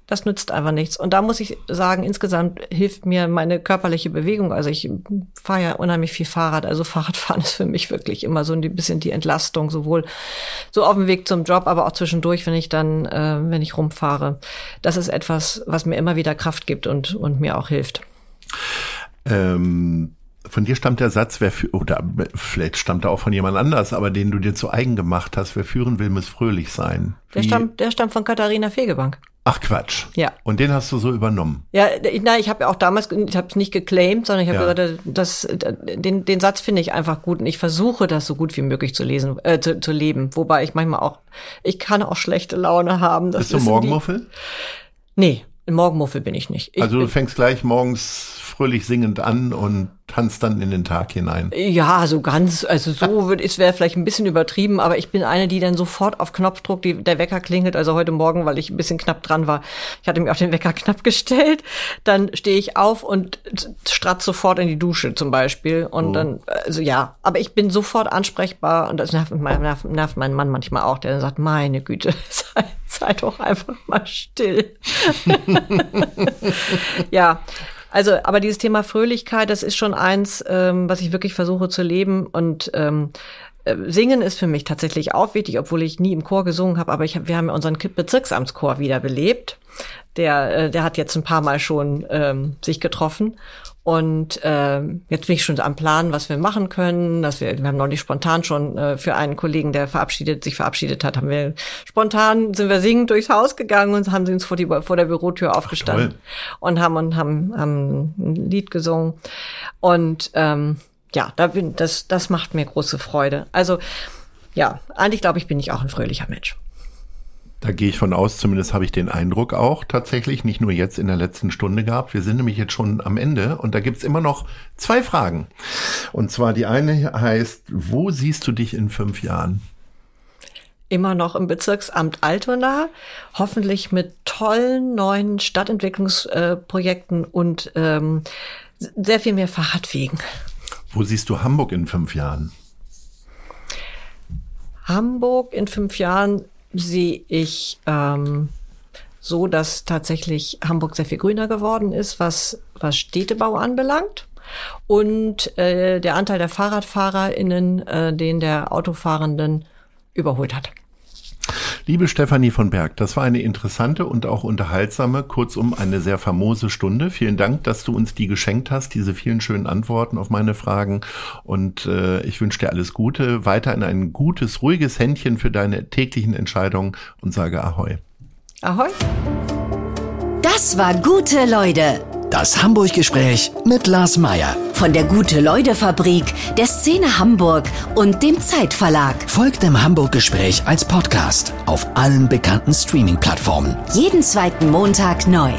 Speaker 1: das nützt einfach nichts. Und da muss ich sagen, insgesamt hilft mir meine körperliche Bewegung. Also ich fahre ja unheimlich viel Fahrrad. Also Fahrradfahren ist für mich wirklich immer so ein bisschen die Entlastung, sowohl so auf dem Weg zum Job, aber auch zwischendurch, wenn ich dann, äh, wenn ich rumfahre. Das ist etwas, was mir immer wieder Kraft gibt und, und mir auch hilft.
Speaker 3: Ähm von dir stammt der Satz, wer für, oder vielleicht stammt er auch von jemand anders, aber den du dir zu eigen gemacht hast, wer führen will, muss fröhlich sein.
Speaker 1: der stammt, der stammt von Katharina Fegebank.
Speaker 3: Ach Quatsch.
Speaker 1: Ja.
Speaker 3: Und den hast du so übernommen?
Speaker 1: Ja, na, ich habe ja auch damals, ich habe es nicht geclaimed, sondern ich habe ja. gesagt, das, den, den Satz finde ich einfach gut und ich versuche das so gut wie möglich zu lesen, äh, zu, zu leben. Wobei ich manchmal auch, ich kann auch schlechte Laune haben.
Speaker 3: Das Bist du Morgenmuffel?
Speaker 1: Nee, Morgenmuffel bin ich nicht. Ich
Speaker 3: also du fängst gleich morgens fröhlich singend an und tanzt dann in den Tag hinein.
Speaker 1: Ja, so ganz, also so würde es wäre vielleicht ein bisschen übertrieben, aber ich bin eine, die dann sofort auf Knopfdruck, die, der Wecker klingelt, also heute Morgen, weil ich ein bisschen knapp dran war. Ich hatte mir auch den Wecker knapp gestellt, dann stehe ich auf und stratz sofort in die Dusche zum Beispiel und oh. dann, also ja, aber ich bin sofort ansprechbar und das nervt, nervt, nervt meinen Mann manchmal auch, der dann sagt, meine Güte, sei, sei doch einfach mal still. ja, also, aber dieses Thema Fröhlichkeit, das ist schon eins, ähm, was ich wirklich versuche zu leben. Und ähm, äh, Singen ist für mich tatsächlich auch wichtig, obwohl ich nie im Chor gesungen habe, aber ich hab, wir haben ja unseren Bezirksamtschor wiederbelebt. Der, äh, der hat jetzt ein paar Mal schon ähm, sich getroffen und äh, jetzt bin ich schon am Plan, was wir machen können. Dass wir, wir haben noch nicht spontan schon äh, für einen Kollegen, der verabschiedet, sich verabschiedet hat, haben wir spontan sind wir singend durchs Haus gegangen und haben sie uns vor, die, vor der Bürotür aufgestanden Ach, und haben und haben, haben ein Lied gesungen. Und ähm, ja, da bin das, das macht mir große Freude. Also ja, eigentlich glaube ich, bin ich auch ein fröhlicher Mensch.
Speaker 3: Da gehe ich von aus, zumindest habe ich den Eindruck auch tatsächlich, nicht nur jetzt in der letzten Stunde gehabt. Wir sind nämlich jetzt schon am Ende und da gibt's immer noch zwei Fragen. Und zwar die eine heißt, wo siehst du dich in fünf Jahren?
Speaker 1: Immer noch im Bezirksamt Altona, hoffentlich mit tollen neuen Stadtentwicklungsprojekten und ähm, sehr viel mehr Fahrradwegen.
Speaker 3: Wo siehst du Hamburg in fünf Jahren?
Speaker 1: Hamburg in fünf Jahren sehe ich ähm, so, dass tatsächlich Hamburg sehr viel grüner geworden ist, was, was Städtebau anbelangt. Und äh, der Anteil der FahrradfahrerInnen, äh, den der Autofahrenden überholt hat.
Speaker 3: Liebe Stefanie von Berg, das war eine interessante und auch unterhaltsame, kurzum eine sehr famose Stunde. Vielen Dank, dass du uns die geschenkt hast, diese vielen schönen Antworten auf meine Fragen. Und äh, ich wünsche dir alles Gute, weiter in ein gutes, ruhiges Händchen für deine täglichen Entscheidungen und sage Ahoi.
Speaker 1: Ahoi.
Speaker 2: Das war gute Leute.
Speaker 6: Das Hamburg-Gespräch mit Lars Meier.
Speaker 2: Von der Gute-Leute-Fabrik, der Szene Hamburg und dem Zeitverlag.
Speaker 6: Folgt dem Hamburg-Gespräch als Podcast auf allen bekannten Streaming-Plattformen.
Speaker 2: Jeden zweiten Montag neu.